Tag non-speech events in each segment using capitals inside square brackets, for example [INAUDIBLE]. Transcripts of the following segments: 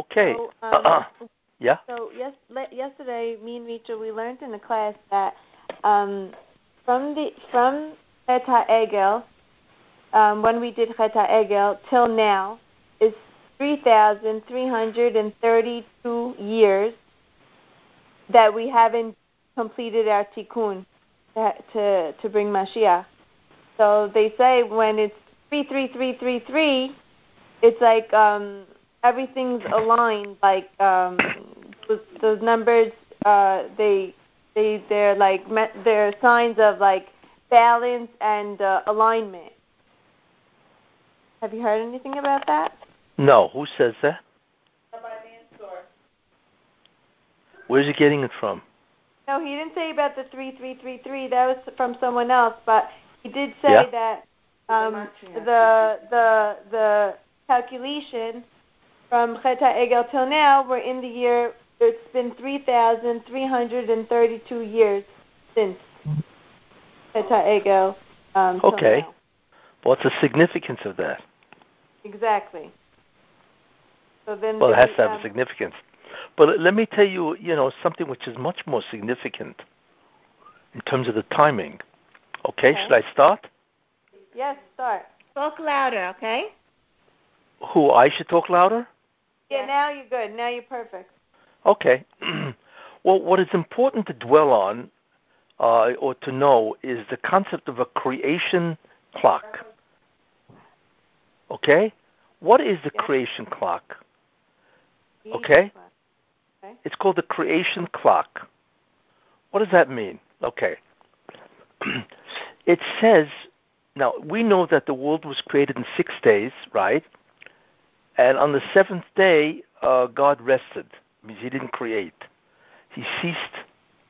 Okay. So, um, yeah. So yes, le- yesterday, me and Rachel, we learned in the class that um, from the from Chet Egel, um, when we did Chet Egel till now, is three thousand three hundred and thirty-two years that we haven't completed our tikkun to, to to bring Mashiach. So they say when it's three three three three three, it's like um, everything's aligned. Like um, those, those numbers, uh, they they they're like they're signs of like balance and uh, alignment. Have you heard anything about that? No. Who says that? Where's he getting it from? No, he didn't say about the three three three three. That was from someone else, but he did say Yeah. that um, the the the calculation from Cheta Egel till now, we're in the year. It's been three thousand three hundred and thirty-two years since Cheta Egel. Um, Okay. now. What's the significance of that? Exactly. So then. Well, it has to have um, a significance. But let me tell you, you know, something which is much more significant in terms of the timing. Okay, Okay. should I start? Yes, start. Talk louder, okay? Who, I should talk louder? Yeah, now you're good. Now you're perfect. Okay. [CLEARS THROAT] well, what is important to dwell on uh, or to know is the concept of a creation clock. Okay? What is the Yeah. creation clock? Easy Okay. It's called the creation clock. What does that mean? Okay. [CLEARS THROAT] it says, now we know that the world was created in six days, right? And on the seventh day, uh, God rested. Means he didn't create. He ceased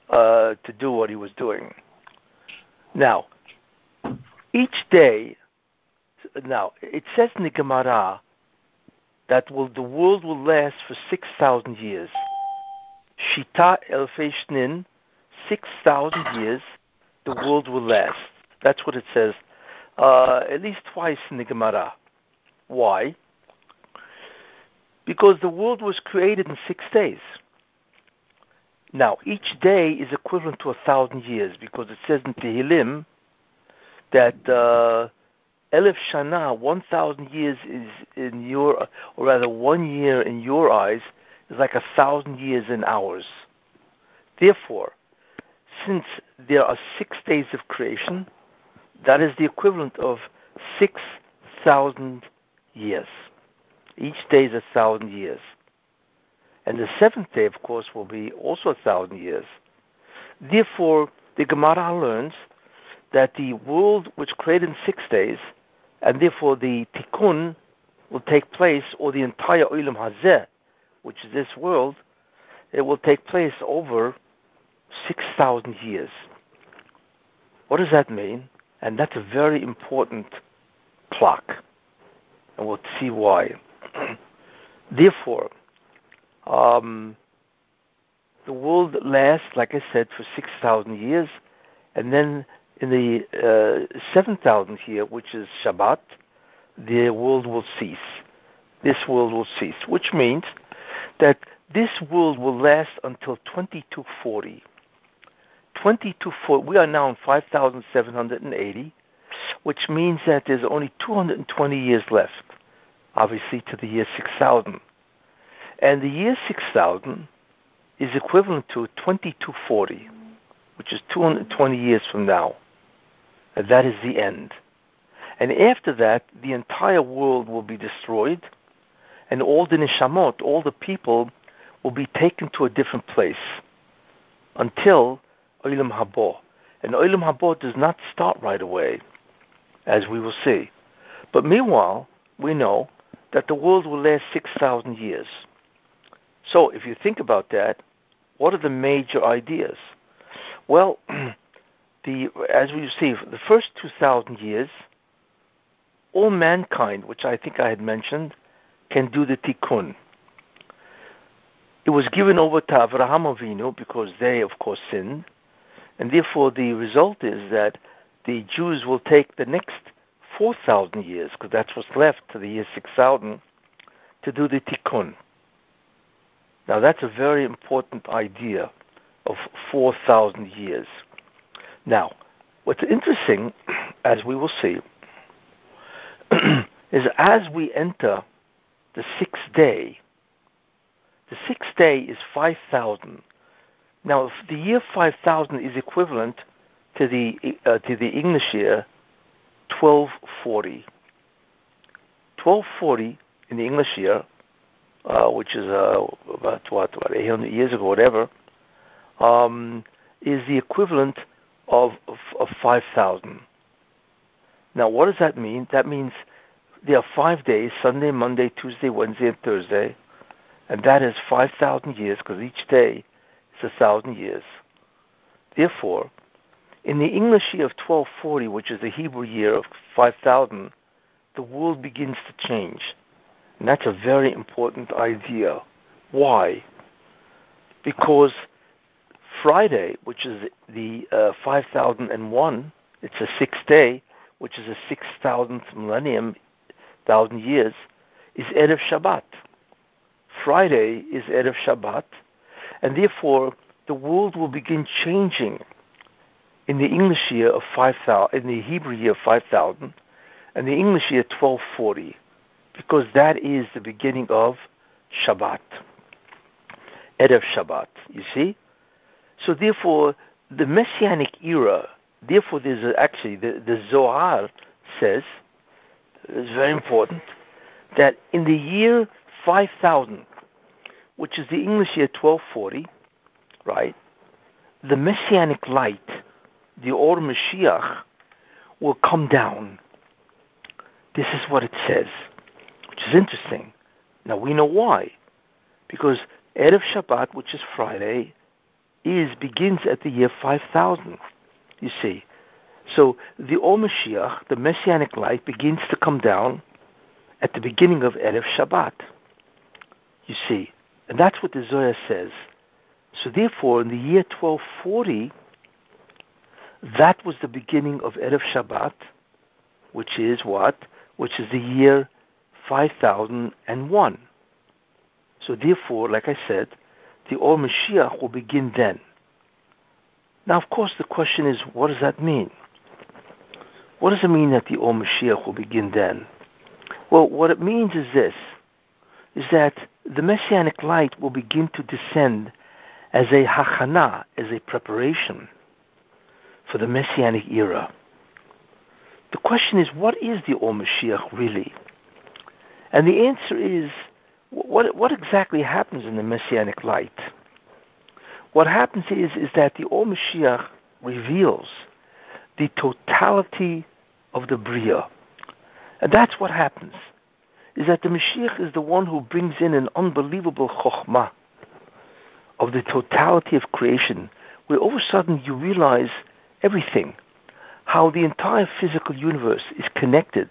uh, to do what he was doing. Now, each day, now it says in the Gemara that will, the world will last for 6,000 years. Shita Elfei Shnin, 6,000 years, the world will last. That's what it says, uh, at least twice in the Gemara. Why? Because the world was created in six days. Now, each day is equivalent to a thousand years because it says in Tehillim that uh, Elif Shana, 1,000 years is in your, or rather one year in your eyes, is like a thousand years in ours. Therefore, since there are six days of creation, that is the equivalent of 6,000 years. Each day is a thousand years. And the seventh day, of course, will be also a thousand years. Therefore, the Gemara learns that the world was created in six days, and therefore the tikkun will take place, or the entire Olam Hazeh, which is this world, it will take place over 6,000 years. What does that mean? And that's a very important clock. And we'll see why. [CLEARS THROAT] Therefore, um, the world lasts, like I said, for 6,000 years, and then in the uh, 7,000th year, which is Shabbat, the world will cease. This world will cease, which means that this world will last until 2240. 2240, we are now in 5,780, which means that there's only 220 years left, obviously, to the year 6000. And the year 6000 is equivalent to 2240, which is 220 years from now. And that is the end. And after that, the entire world will be destroyed, and all the neshamot, all the people, will be taken to a different place until Olam Habo. And Olam Habo does not start right away, as we will see. But meanwhile, we know that the world will last 6,000 years. So if you think about that, what are the major ideas? Well, [CLEARS THROAT] the as we see, the first 2,000 years, all mankind, which I think I had mentioned, can do the tikkun. It was given over to Avraham Avinu because they, of course, sinned, and therefore the result is that the Jews will take the next 4,000 years, because that's what's left to the year 6,000, to do the tikkun. Now, that's a very important idea of 4,000 years. Now, what's interesting, as we will see, [CLEARS THROAT] is as we enter the sixth day, the sixth day is 5,000. Now, the year 5,000 is equivalent to the uh, to the English year 1240. 1240 in the English year, uh, which is uh, about what, what 800 years ago, whatever, um, is the equivalent of, of, of 5,000. Now, what does that mean? That means there are five days Sunday, Monday, Tuesday, Wednesday, and Thursday, and that is 5,000 years because each day is a thousand years. Therefore, in the English year of 1240, which is the Hebrew year of 5000, the world begins to change. And that's a very important idea. Why? Because Friday, which is the uh, 5001, it's a sixth day, which is a 6,000th millennium, thousand years, is Erev Shabbat. Friday is Erev Shabbat, and therefore the world will begin changing in the English year of 5000, in the Hebrew year of 5000, and the English year 1240, because that is the beginning of Shabbat, Erev Shabbat, you see? So therefore, the Messianic era, therefore there's actually, the, the Zohar says, it's very important, that in the year 5000, which is the English year 1240, right, the Messianic light the Or Mashiach will come down. This is what it says, which is interesting. Now we know why. Because Erev Shabbat, which is Friday, is begins at the year 5000. You see. So the Or Mashiach, the Messianic light, begins to come down at the beginning of Erev Shabbat. You see. And that's what the Zohar says. So therefore, in the year 1240, that was the beginning of Erev Shabbat, which is what? Which is the year 5001. So therefore, like I said, the Or Mashiach will begin then. Now, of course, the question is, what does that mean? What does it mean that the Or Mashiach will begin then? Well, what it means is this, is that the Messianic light will begin to descend as a hachana, as a preparation for the Messianic era. The question is, what is the Or Mashiach really? And the answer is, what, what exactly happens in the Messianic light? What happens is, is that the Or Mashiach reveals the totality of the Bria. And that's what happens, is that the Mashiach is the one who brings in an unbelievable chokhmah of the totality of creation, where all of a sudden you realize everything, how the entire physical universe is connected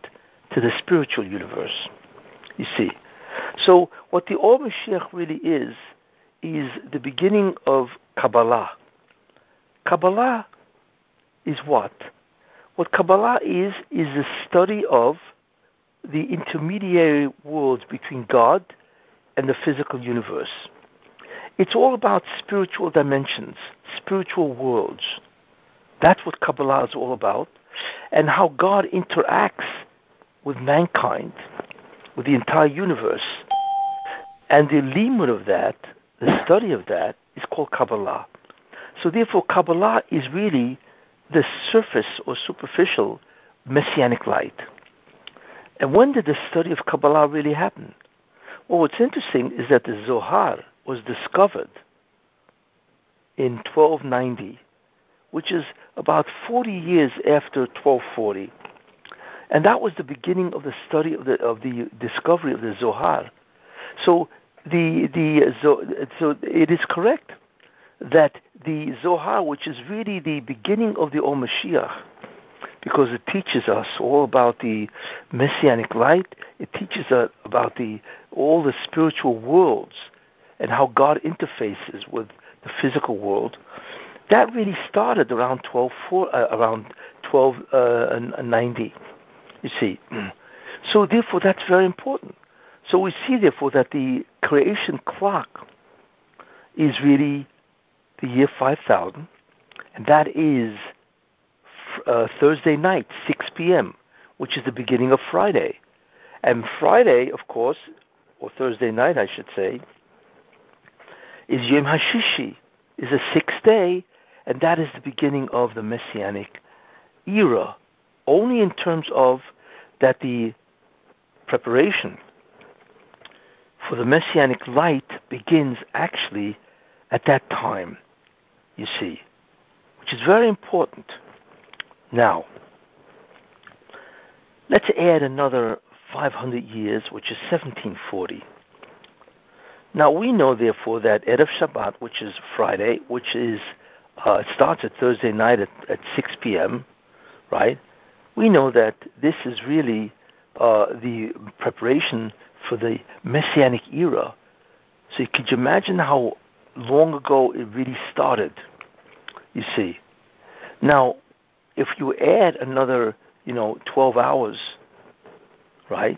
to the spiritual universe. You see. So what the Or Mashiach really is, is the beginning of Kabbalah. Kabbalah is what? What Kabbalah is, is the study of the intermediary worlds between God and the physical universe. It's all about spiritual dimensions, spiritual worlds. That's what Kabbalah is all about, and how God interacts with mankind, with the entire universe. And the limud of that, the study of that, is called Kabbalah. So therefore, Kabbalah is really the surface or superficial messianic light. And when did the study of Kabbalah really happen? Well, what's interesting is that the Zohar was discovered in 1290 which is about 40 years after 1240. And that was the beginning of the study of the, of the discovery of the Zohar. So, the, the, so it is correct that the Zohar, which is really the beginning of the Or Mashiach, because it teaches us all about the messianic light, it teaches us about the, all the spiritual worlds and how God interfaces with the physical world that really started around 12, uh, around 1290. Uh, you see, so therefore that's very important. So we see therefore that the creation clock is really the year 5000, and that is uh, Thursday night, 6 p.m., which is the beginning of Friday. And Friday, of course, or Thursday night, I should say, is Yom HaShishi, is the sixth day, and that is the beginning of the Messianic era, only in terms of that the preparation for the Messianic light begins actually at that time, you see, which is very important. Now, let's add another 500 years, which is 1740. Now we know, therefore, that Erev Shabbat, which is Friday, which is uh, it starts at Thursday night at, at 6 p.m., right? We know that this is really uh, the preparation for the Messianic era. So could you imagine how long ago it really started? You see. Now, if you add another, you know, 12 hours, right,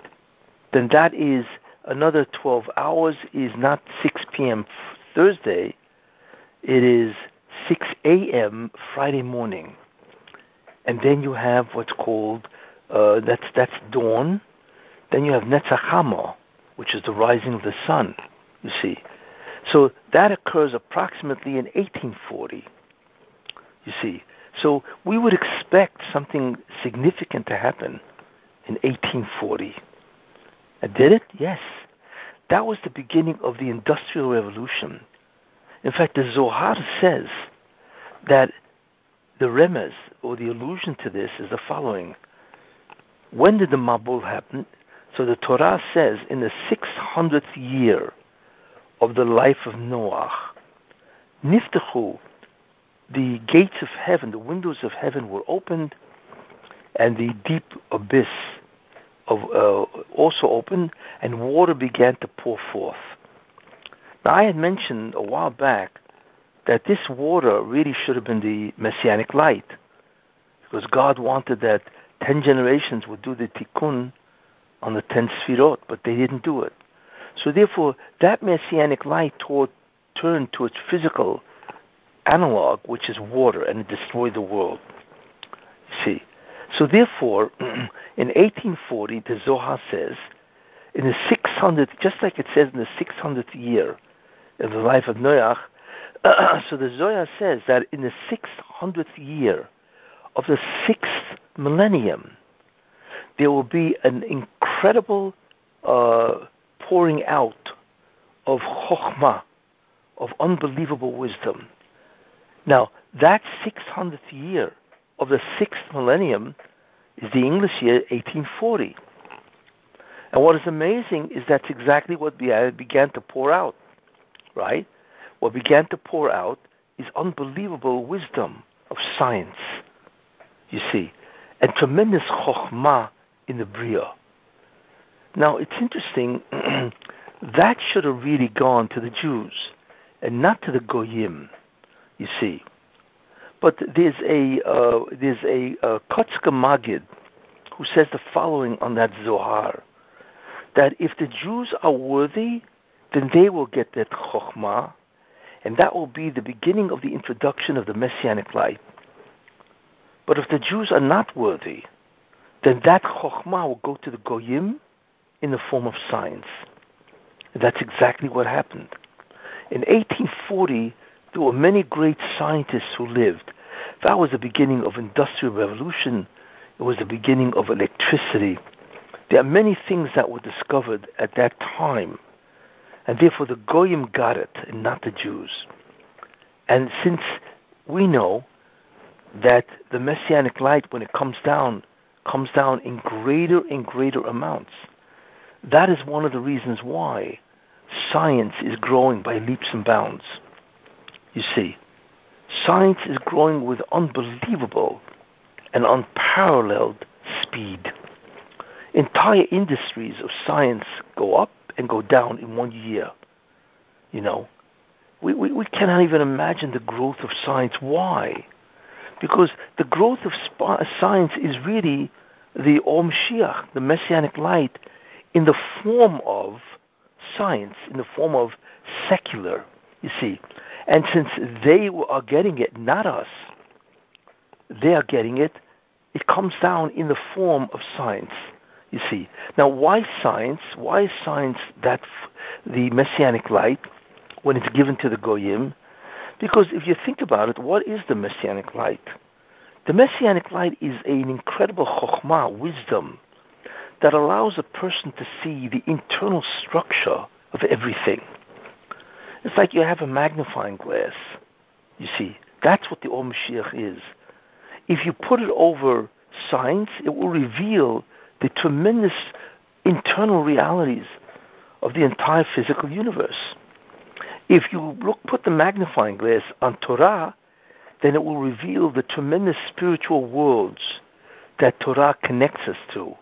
then that is another 12 hours is not 6 p.m. Thursday, it is 6 a.m. Friday morning. And then you have what's called, uh, that's, that's dawn. Then you have Netzach which is the rising of the sun, you see. So that occurs approximately in 1840, you see. So we would expect something significant to happen in 1840. And did it? Yes. That was the beginning of the Industrial Revolution. In fact, the Zohar says that the remez, or the allusion to this, is the following. When did the Mabul happen? So the Torah says in the 600th year of the life of Noah, Niftachu, the gates of heaven, the windows of heaven were opened, and the deep abyss of, uh, also opened, and water began to pour forth. Now, I had mentioned a while back that this water really should have been the messianic light, because God wanted that ten generations would do the tikkun on the ten sfirot, but they didn't do it. So therefore, that messianic light turned to its physical analog, which is water, and it destroyed the world. You see. So therefore, [CLEARS THROAT] in 1840, the Zohar says, in the 600th, just like it says in the 600th year of the life of Noach, [CLEARS THROAT] so the Zohar says that in the 600th year of the sixth millennium, there will be an incredible uh, pouring out of chokhmah, of unbelievable wisdom. Now, that 600th year of the sixth millennium is the English year 1840. And what is amazing is that's exactly what began to pour out, right? What began to pour out is unbelievable wisdom of science, you see, and tremendous chokhmah in the Bria. Now, it's interesting, [CLEARS THROAT] that should have really gone to the Jews and not to the Goyim, you see. But there's a uh, there's a uh, Magid who says the following on that Zohar that if the Jews are worthy, then they will get that Chokhmah, and that will be the beginning of the introduction of the Messianic light. But if the Jews are not worthy, then that Chokhmah will go to the Goyim in the form of science. That's exactly what happened. In 1840, there were many great scientists who lived. That was the beginning of industrial revolution. It was the beginning of electricity. There are many things that were discovered at that time, and therefore the Goyim got it, and not the Jews. And since we know that the messianic light, when it comes down, comes down in greater and greater amounts, that is one of the reasons why science is growing by leaps and bounds. You see, science is growing with unbelievable and unparalleled speed. Entire industries of science go up and go down in one year. You know, we, we, we cannot even imagine the growth of science. Why? Because the growth of sp- uh, science is really the Or Mashiach, the Messianic light, in the form of science, in the form of secular You see, and since they are getting it, not us, they are getting it. It comes down in the form of science. You see. Now, why science? Why science that the messianic light when it's given to the goyim? Because if you think about it, what is the messianic light? The messianic light is an incredible chokhmah, wisdom, that allows a person to see the internal structure of everything. It's like you have a magnifying glass. You see, that's what the Or Mashiach is. If you put it over science, it will reveal the tremendous internal realities of the entire physical universe. If you look, put the magnifying glass on Torah, then it will reveal the tremendous spiritual worlds that Torah connects us to.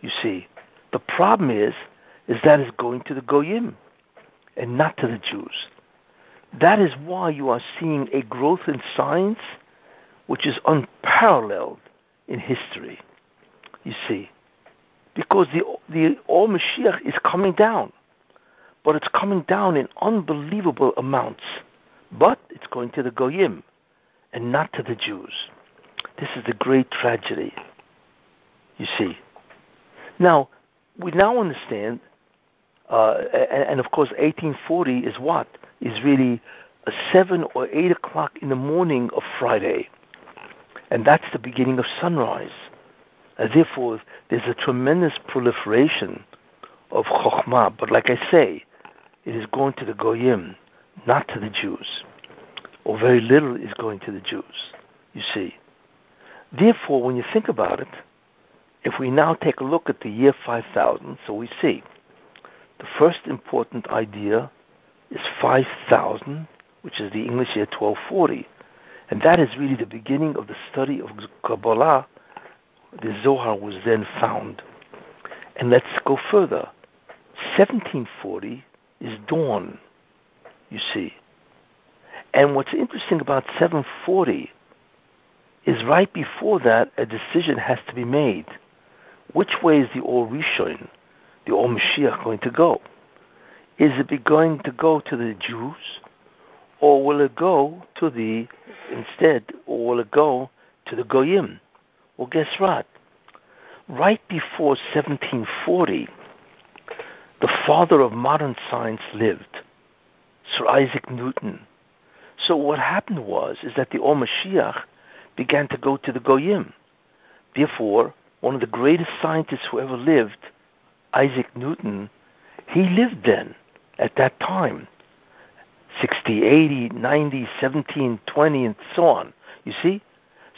You see, the problem is, is that it's going to the goyim and not to the Jews. That is why you are seeing a growth in science which is unparalleled in history. You see, because the the Or Mashiach is coming down, but it's coming down in unbelievable amounts. But it's going to the goyim and not to the Jews. This is the great tragedy. You see. Now we now understand, uh, and, of course, 1840 is what is really a seven or eight o'clock in the morning of Friday, and that's the beginning of sunrise. And therefore, there's a tremendous proliferation of chokhmah. But like I say, it is going to the goyim, not to the Jews, or very little is going to the Jews. You see. Therefore, when you think about it, if we now take a look at the year 5000, so we see the first important idea is 5000, which is the English year 1240. And that is really the beginning of the study of Kabbalah. The Zohar was then found. And let's go further. 1740 is dawn, you see. And what's interesting about 740 is right before that a decision has to be made. Which way is the Or Rishon, the Or Mashiach, going to go? Is it going to go to the Jews, or will it go to the instead, or will it go to the Goyim? Well, guess what? Right before 1740, the father of modern science lived, Sir Isaac Newton. So what happened was is that the Or Mashiach began to go to the Goyim. Therefore, one of the greatest scientists who ever lived, Isaac Newton, he lived then at that time 60, 80, 90, 17, 20, and so on. You see?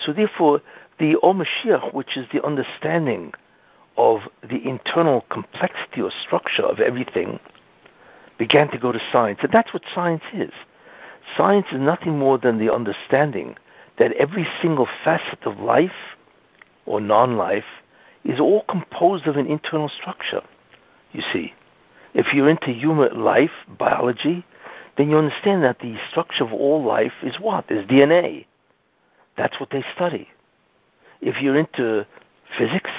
So therefore, the Mashiach, which is the understanding of the internal complexity or structure of everything, began to go to science. And that's what science is. Science is nothing more than the understanding that every single facet of life or non life is all composed of an internal structure. You see, if you're into human life, biology, then you understand that the structure of all life is what? Is DNA. That's what they study. If you're into physics,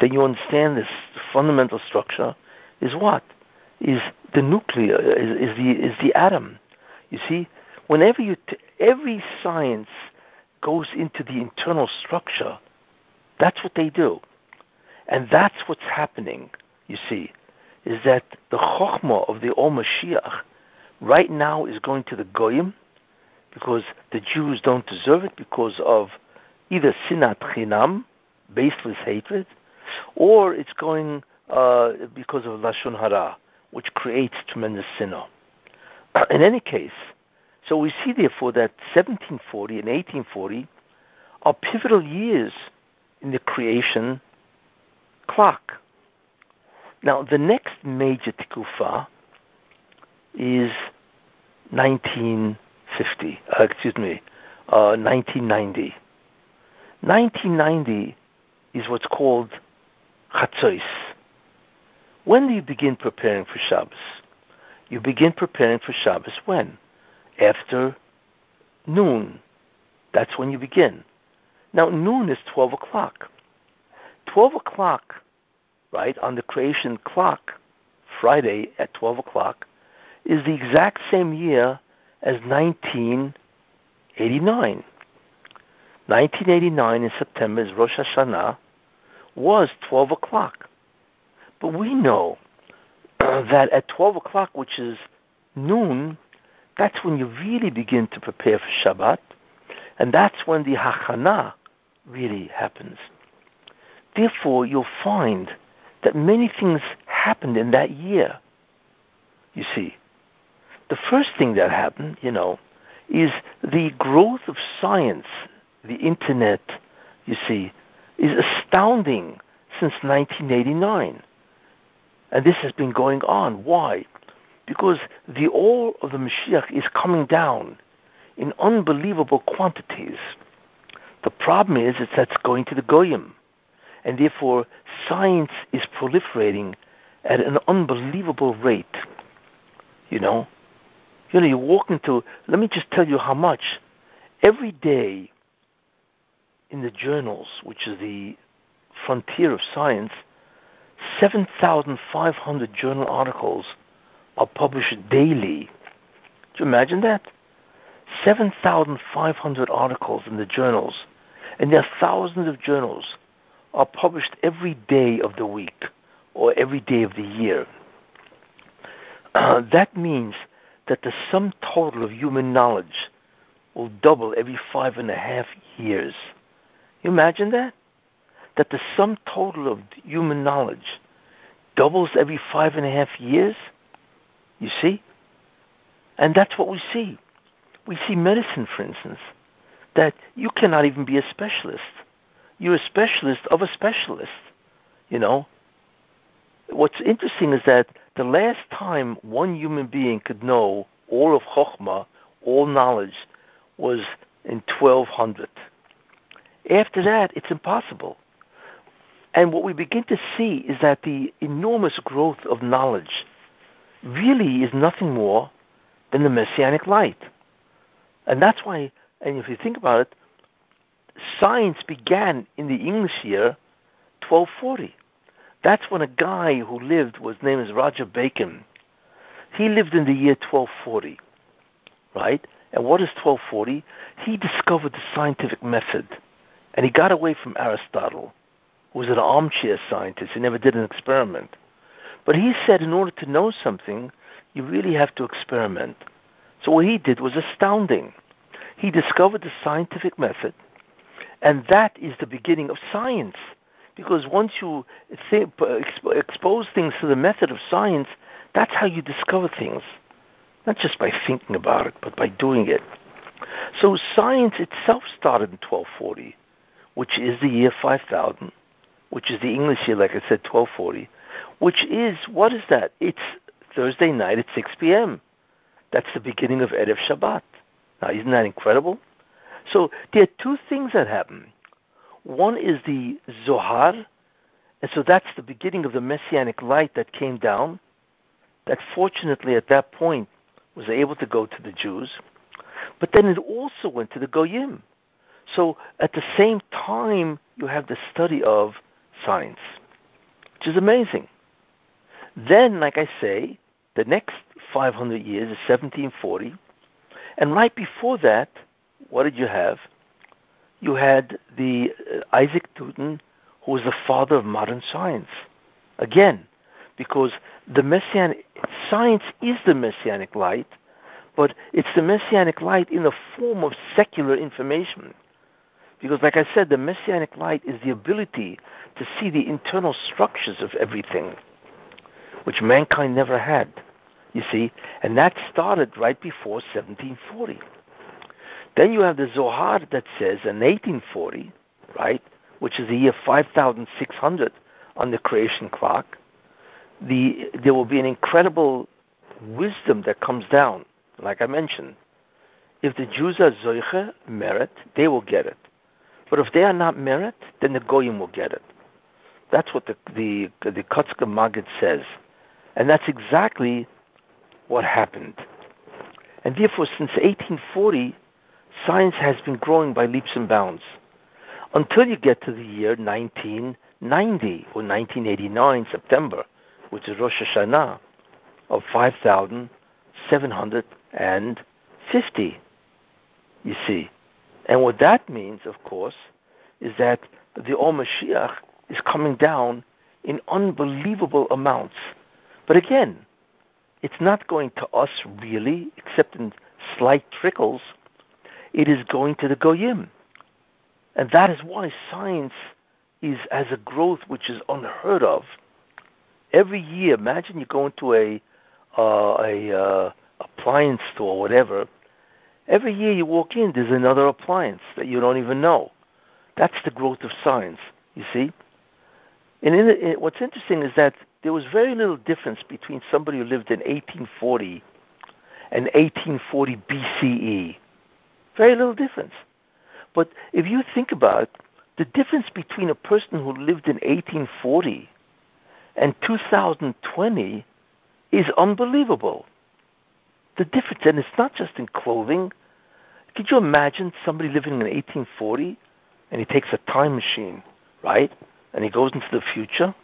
then you understand this fundamental structure is what? Is the nuclear, is, is the is the atom. You see, whenever you t- every science goes into the internal structure, that's what they do, and that's what's happening. You see, is that the chokhmah of the Or Mashiach right now is going to the goyim because the Jews don't deserve it because of either sinat chinam, baseless hatred, or it's going uh, because of lashon hara, which creates tremendous sinner. [CLEARS THROAT] In any case, so we see therefore that 1740 and 1840 are pivotal years in the creation clock. Now, the next major tikufa is 1950, uh, excuse me, uh, 1990. 1990 is what's called Chatzos. When do you begin preparing for Shabbos? You begin preparing for Shabbos when? After noon. That's when you begin. Now, noon is 12 o'clock. 12 o'clock, right, on the creation clock, Friday at 12 o'clock, is the exact same year as 1989. 1989 in September is Rosh Hashanah was 12 o'clock. But we know [CLEARS THROAT] that at 12 o'clock, which is noon, that's when you really begin to prepare for Shabbat, and that's when the Hachana really happens. Therefore, you'll find that many things happened in that year. You see, the first thing that happened, you know, is the growth of science, the internet, you see, is astounding since 1989. And this has been going on. Why? Because the oil of the Mashiach is coming down in unbelievable quantities. The problem is that that's going to the Goyim. And therefore, science is proliferating at an unbelievable rate. You know? You know, you walk into, let me just tell you how much. Every day in the journals, which is the frontier of science, 7,500 journal articles are published daily. Do you imagine that? 7,500 articles in the journals, and there are thousands of journals are published every day of the week or every day of the year. Uh, [CLEARS THROAT] that means that the sum total of human knowledge will double every five and a half years. You imagine that? That the sum total of human knowledge doubles every five and a half years? You see? And that's what we see. We see medicine, for instance, that you cannot even be a specialist. You're a specialist of a specialist. You know? What's interesting is that the last time one human being could know all of Chokhmah, all knowledge, was in 1200. After that, it's impossible. And what we begin to see is that the enormous growth of knowledge really is nothing more than the messianic light. And that's why, and if you think about it, science began in the English year 1240. That's when a guy who lived was named as Roger Bacon. He lived in the year 1240, right? And what is 1240? He discovered the scientific method, and he got away from Aristotle, who was an armchair scientist. He never did an experiment. But he said in order to know something, you really have to experiment. So what he did was astounding. He discovered the scientific method, and that is the beginning of science. Because once you think, expose things to the method of science, that's how you discover things. Not just by thinking about it, but by doing it. So science itself started in 1240, which is the year 5000, which is the English year, like I said, 1240, which is, what is that? It's Thursday night at 6 p.m. That's the beginning of Erev Shabbat. Now, isn't that incredible? So there are two things that happen. One is the Zohar, and so that's the beginning of the messianic light that came down, that fortunately at that point was able to go to the Jews, but then it also went to the Goyim. So at the same time, you have the study of science, which is amazing. Then, like I say, the next 500 years is 1740. And right before that, what did you have? You had the uh, Isaac Newton, who was the father of modern science. Again, because the messianic science is the messianic light, but it's the messianic light in the form of secular information. Because, like I said, the messianic light is the ability to see the internal structures of everything which mankind never had. You see, and that started right before 1740. Then you have the Zohar that says in 1840, right, which is the year 5600 on the creation clock, the there will be an incredible wisdom that comes down. Like I mentioned, if the Jews are zoiche merit, they will get it. But if they are not merit, then the goyim will get it. That's what the the the Kotzker Maggid says. And that's exactly what happened. And therefore, since 1840, science has been growing by leaps and bounds until you get to the year 1990 or 1989, September, which is Rosh Hashanah of 5,750. You see. And what that means, of course, is that the Or Mashiach is coming down in unbelievable amounts. But again, it's not going to us really, except in slight trickles. It is going to the Goyim. And that is why science is as a growth which is unheard of. Every year, imagine you go into a uh, a uh, appliance store, or whatever. Every year you walk in, there's another appliance that you don't even know. That's the growth of science. You see. And in in, what's interesting is that there was very little difference between somebody who lived in 1840 and 1840 BCE. Very little difference. But if you think about it, the difference between a person who lived in 1840 and 2020 is unbelievable. The difference, and it's not just in clothing. Could you imagine somebody living in 1840 and he takes a time machine, right? And he goes into the future,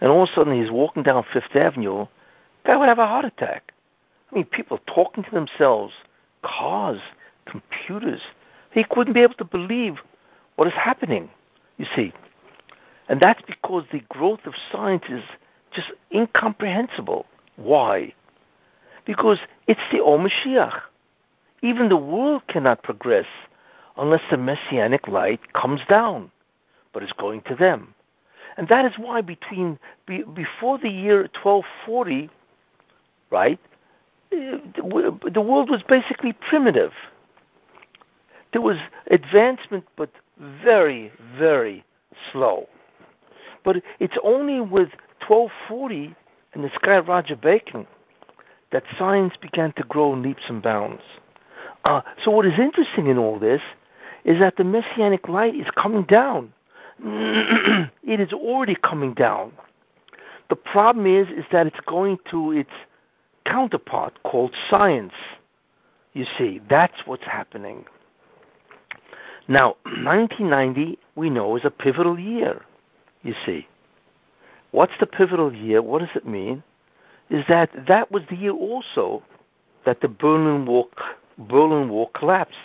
and all of a sudden he's walking down Fifth Avenue, guy would have a heart attack. I mean, people talking to themselves, cars, computers. He couldn't be able to believe what is happening, you see. And that's because the growth of science is just incomprehensible. Why? Because it's the Or Mashiach. Even the world cannot progress unless the messianic light comes down, but it's going to them. And that is why between be, before the year 1240, right, the world was basically primitive. There was advancement, but very, very slow. But it's only with 1240 and the sky Roger Bacon that science began to grow in leaps and bounds. Uh, so what is interesting in all this is that the messianic light is coming down. [CLEARS THROAT] it is already coming down. The problem is is that it's going to its counterpart called science. You see, that's what's happening. Now, [CLEARS THROAT] 1990, we know, is a pivotal year, you see. What's the pivotal year? What does it mean? Is that that was the year also that the Berlin Wall, Berlin Wall collapsed.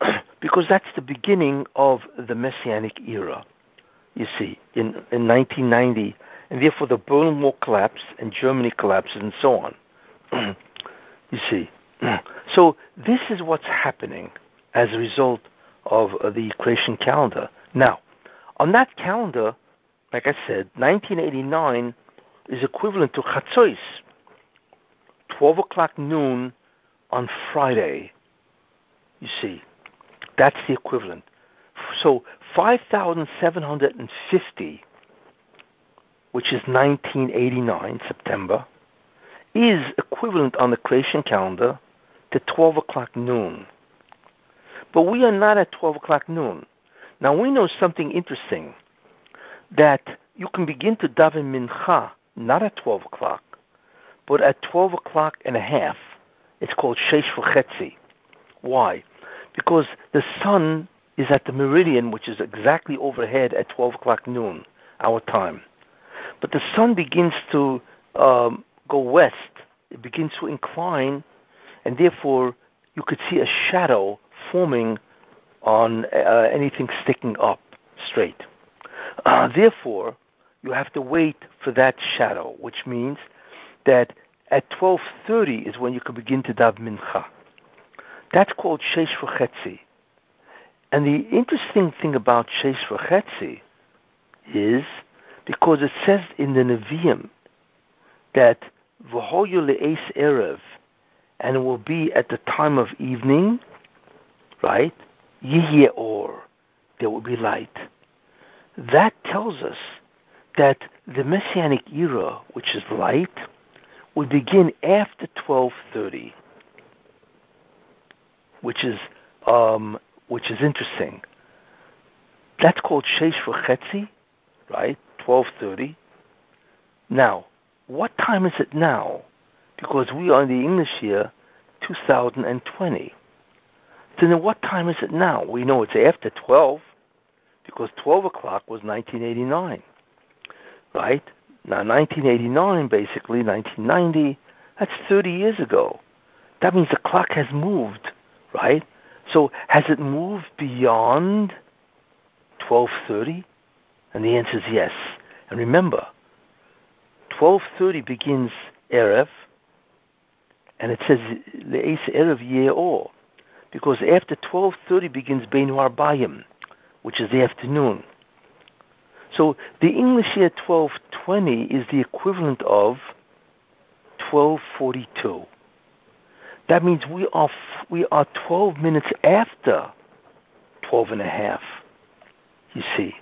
[CLEARS THROAT] because that's the beginning of the Messianic era, you see, in, in 1990. And therefore the Berlin Wall collapsed and Germany collapses and so on. [CLEARS THROAT] you see. [CLEARS THROAT] So this is what's happening as a result of uh, the creation calendar. Now, on that calendar, like I said, 1989 is equivalent to Chatzos, 12 o'clock noon on Friday. You see, that's the equivalent. So 5,750, which is 1989, September, is equivalent on the creation calendar to 12 o'clock noon. But we are not at 12 o'clock noon. Now we know something interesting that you can begin to daven mincha not at 12 o'clock, but at 12 o'clock and a half. It's called sheish v'chetzi. Why? Because the sun is at the meridian, which is exactly overhead at 12 o'clock noon, our time. But the sun begins to um, go west. It begins to incline, and therefore you could see a shadow forming on uh, anything sticking up straight. Uh, therefore, you have to wait for that shadow, which means that at 12:30 is when you can begin to dav mincha. That's called sheish v'chetzi. And the interesting thing about sheish v'chetzi is because it says in the Nevi'im that v'hoyu le'es erev, and it will be at the time of evening, right? Yihye or, there will be light. That tells us that the Messianic era, which is light, would begin after 1230, which is um, which is interesting. That's called Sheish V'Chetzi, right? 1230. Now, what time is it now? Because we are in the English year 2020. So Then what time is it now? We know it's after 12 because 12 o'clock was 1989, right? Now, 1989, basically, 1990, that's 30 years ago. that means the clock has moved, right? So has it moved beyond 12:30? And the answer is yes. And remember, 12:30 begins erev, and it says le'es erev ye'or, because after 12:30 begins beinu arbayim, which is the afternoon. So the English year 1220 is the equivalent of 1242. That means we are we are 12 minutes after 12 and a half. You see,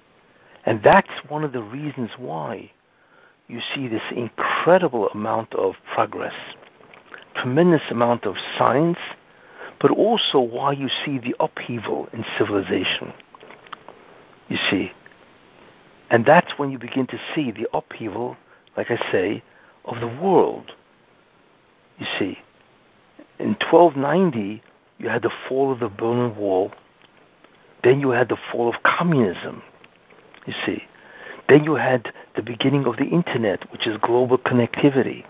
and that's one of the reasons why you see this incredible amount of progress, tremendous amount of science, but also why you see the upheaval in civilization. You see, and that's when you begin to see the upheaval, like I say, of the world. You see, in 1290, you had the fall of the Berlin Wall. Then you had the fall of communism. You see. Then you had the beginning of the internet, which is global connectivity.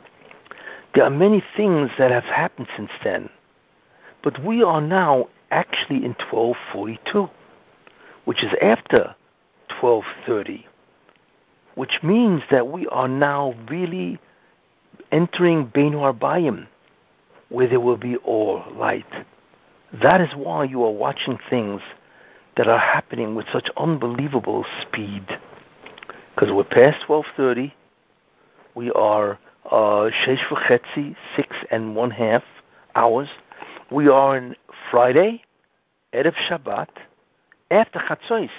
There are many things that have happened since then. But we are now actually in 1242, which is after 1230, which means that we are now really entering Bein Harbayim, where there will be all light. That is why you are watching things that are happening with such unbelievable speed. Because we're past 12:30, we are uh, shesh v'chetzi, six and one half hours. We are on Friday, erev Shabbat, after Chatzos.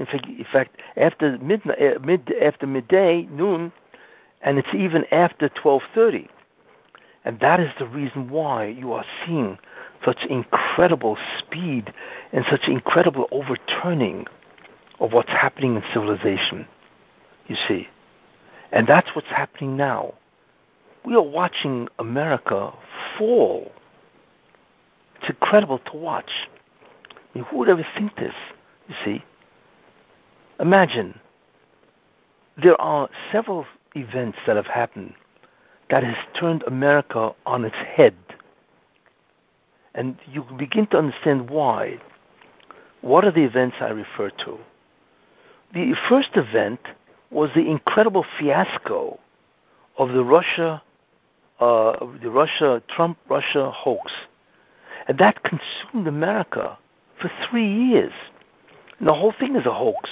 In fact, after midnight, uh, mid after midday, noon, and it's even after 12:30. And that is the reason why you are seeing such incredible speed and such incredible overturning of what's happening in civilization. You see. And that's what's happening now. We are watching America fall. It's incredible to watch. I mean, who would ever think this? You see? Imagine there are several events that have happened that has turned America on its head. And you begin to understand why. What are the events I refer to? The first event was the incredible fiasco of the Russia, uh, the Russia Trump Russia hoax, and that consumed America for three years. And the whole thing is a hoax.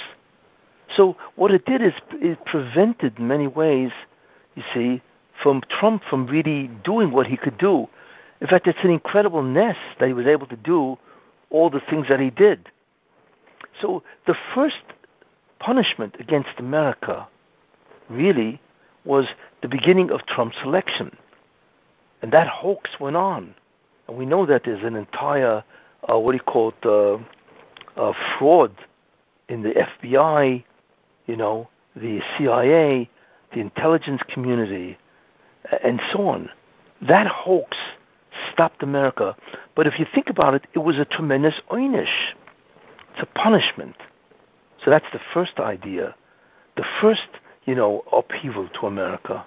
So what it did is it prevented in many ways, you see, from Trump from really doing what he could do. In fact, it's an incredible nest that he was able to do all the things that he did. So the first punishment against America really was the beginning of Trump's election. And that hoax went on. And we know that there's an entire, uh, what do you call it, uh, uh, fraud in the FBI, you know, the CIA, the intelligence community, and so on. That hoax stopped America. But if you think about it, it was a tremendous einish. It's a punishment. So that's the first idea. The first, you know, upheaval to America.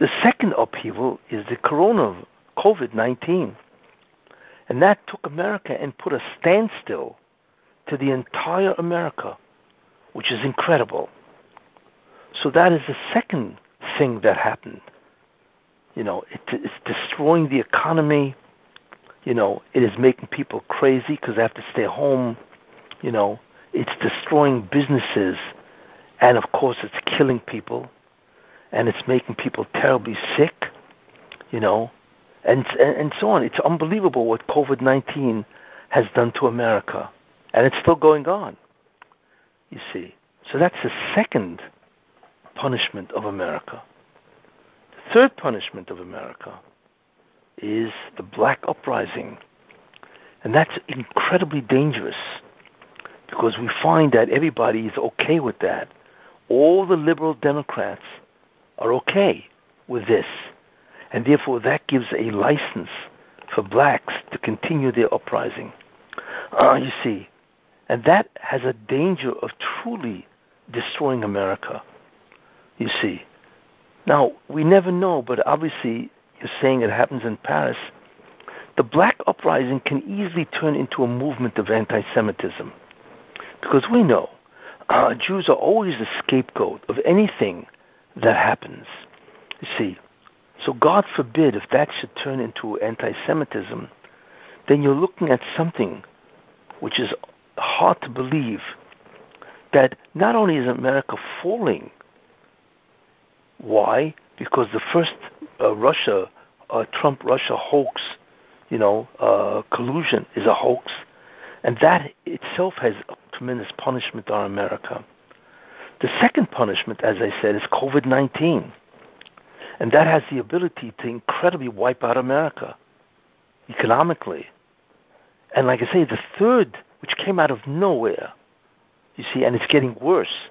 The second upheaval is the corona, COVID 19. And that took America and put a standstill to the entire America, which is incredible. So that is the second thing that happened. You know, it, it's destroying the economy. You know, it is making people crazy because they have to stay home. You know, it's destroying businesses, and of course, it's killing people, and it's making people terribly sick. You know, and and, and so on. It's unbelievable what COVID nineteen has done to America, and it's still going on. You see, so that's the second punishment of America. The third punishment of America is the black uprising. And that's incredibly dangerous because we find that everybody is okay with that. All the liberal Democrats are okay with this. And therefore, that gives a license for blacks to continue their uprising. Uh, [CLEARS THROAT] you see, and that has a danger of truly destroying America. You see. Now, we never know, but obviously, you're saying it happens in Paris, the black uprising can easily turn into a movement of anti Semitism. Because we know uh, Jews are always the scapegoat of anything that happens. You see, so God forbid if that should turn into anti Semitism, then you're looking at something which is hard to believe that not only is America falling, why? Because the first uh, Russia, uh, Trump Russia hoax, you know, uh, collusion is a hoax, and that itself has tremendous punishment on America. The second punishment, as I said, is COVID 19. And that has the ability to incredibly wipe out America economically. And like I say, the third, which came out of nowhere, you see, and it's getting worse,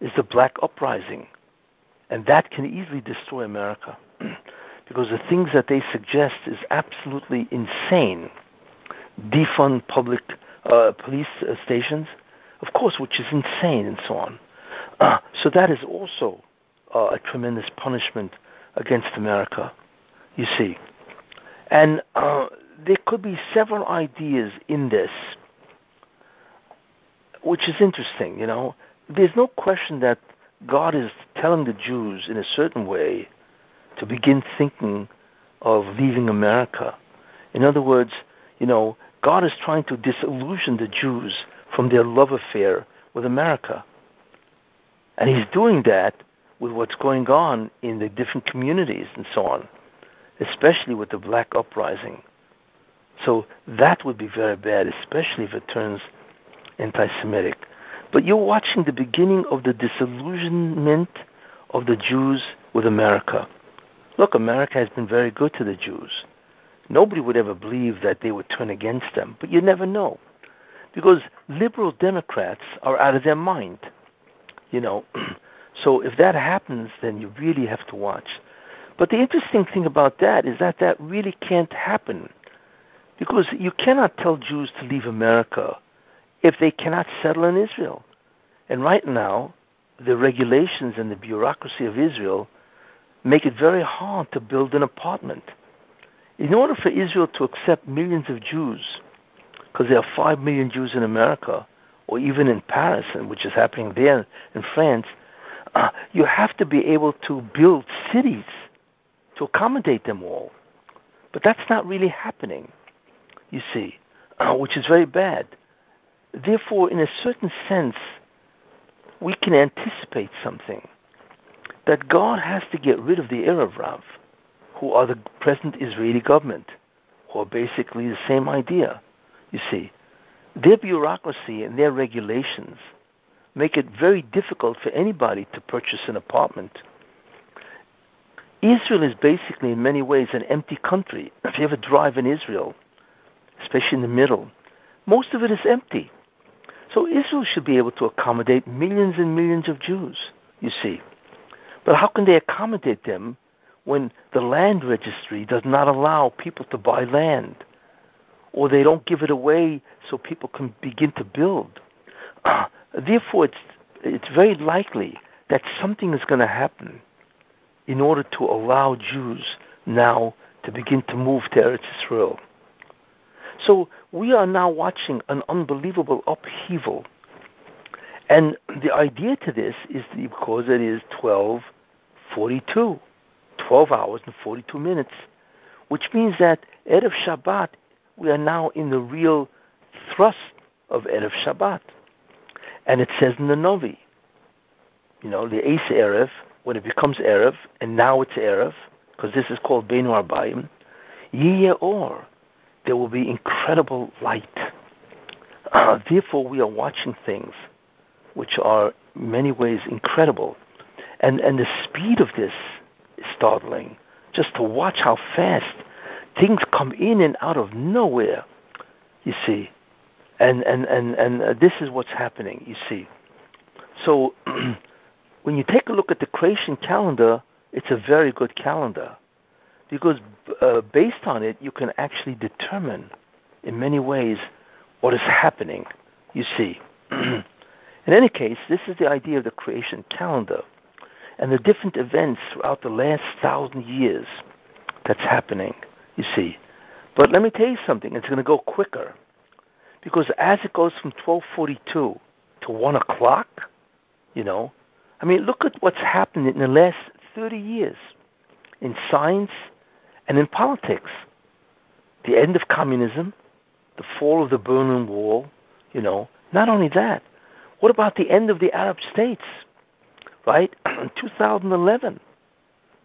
is the black uprising. And that can easily destroy America. [CLEARS THROAT] because the things that they suggest is absolutely insane. Defund public uh, police uh, stations, of course, which is insane and so on. Uh, so that is also uh, a tremendous punishment against America, you see. And uh, there could be several ideas in this, which is interesting, you know. There's no question that God is telling the Jews in a certain way to begin thinking of leaving America. In other words, you know, God is trying to disillusion the Jews from their love affair with America. And he's doing that with what's going on in the different communities and so on, especially with the black uprising. So that would be very bad, especially if it turns anti Semitic. But you're watching the beginning of the disillusionment of the Jews with America. Look, America has been very good to the Jews. Nobody would ever believe that they would turn against them, but you never know. Because liberal Democrats are out of their mind. You know, [CLEARS THROAT] so if that happens, then you really have to watch. But the interesting thing about that is that that really can't happen. Because you cannot tell Jews to leave America if they cannot settle in Israel. And right now, the regulations and the bureaucracy of Israel make it very hard to build an apartment. In order for Israel to accept millions of Jews, because there are five million Jews in America, or even in Paris, which is happening there in France, uh, [CLEARS THROAT] you have to be able to build cities to accommodate them all. But that's not really happening, you see, uh, [CLEARS THROAT] which is very bad. Therefore, in a certain sense, we can anticipate something that God has to get rid of the Erev Rav, who are the present Israeli government, who are basically the same idea. You see, their bureaucracy and their regulations make it very difficult for anybody to purchase an apartment. Israel is basically, in many ways, an empty country. [CLEARS THROAT] If you ever drive in Israel, especially in the middle, most of it is empty. So Israel should be able to accommodate millions and millions of Jews, you see. But how can they accommodate them when the land registry does not allow people to buy land? Or they don't give it away so people can begin to build? [CLEARS THROAT] Therefore, it's, it's very likely that something is going to happen in order to allow Jews now to begin to move to Eretz Israel. So we are now watching an unbelievable upheaval. And the idea to this is because it is 12:42, 12 hours and 42 minutes, which means that Erev Shabbat, we are now in the real thrust of Erev Shabbat. And it says in the Novi, you know, the Ace Erev, when it becomes Erev, and now it's Erev, because this is called Bein Harbayim, Yiyeh Or, there will be incredible light. Uh, [CLEARS THROAT] therefore, we are watching things which are many ways incredible. And, and the speed of this is startling. Just to watch how fast things come in and out of nowhere, you see. And, and, and, and uh, this is what's happening, you see. So [CLEARS THROAT] when you take a look at the creation calendar, it's a very good calendar because uh, based on it, you can actually determine in many ways what is happening, you see. [CLEARS THROAT] in any case, this is the idea of the creation calendar and the different events throughout the last thousand years that's happening, you see. But let me tell you something, it's going to go quicker. Because as it goes from 1242 to 1 o'clock, you know, I mean, look at what's happened in the last 30 years in science and in politics. The end of communism, the fall of the Berlin Wall, you know. Not only that, what about the end of the Arab states? Right? [CLEARS THROAT] In 2011,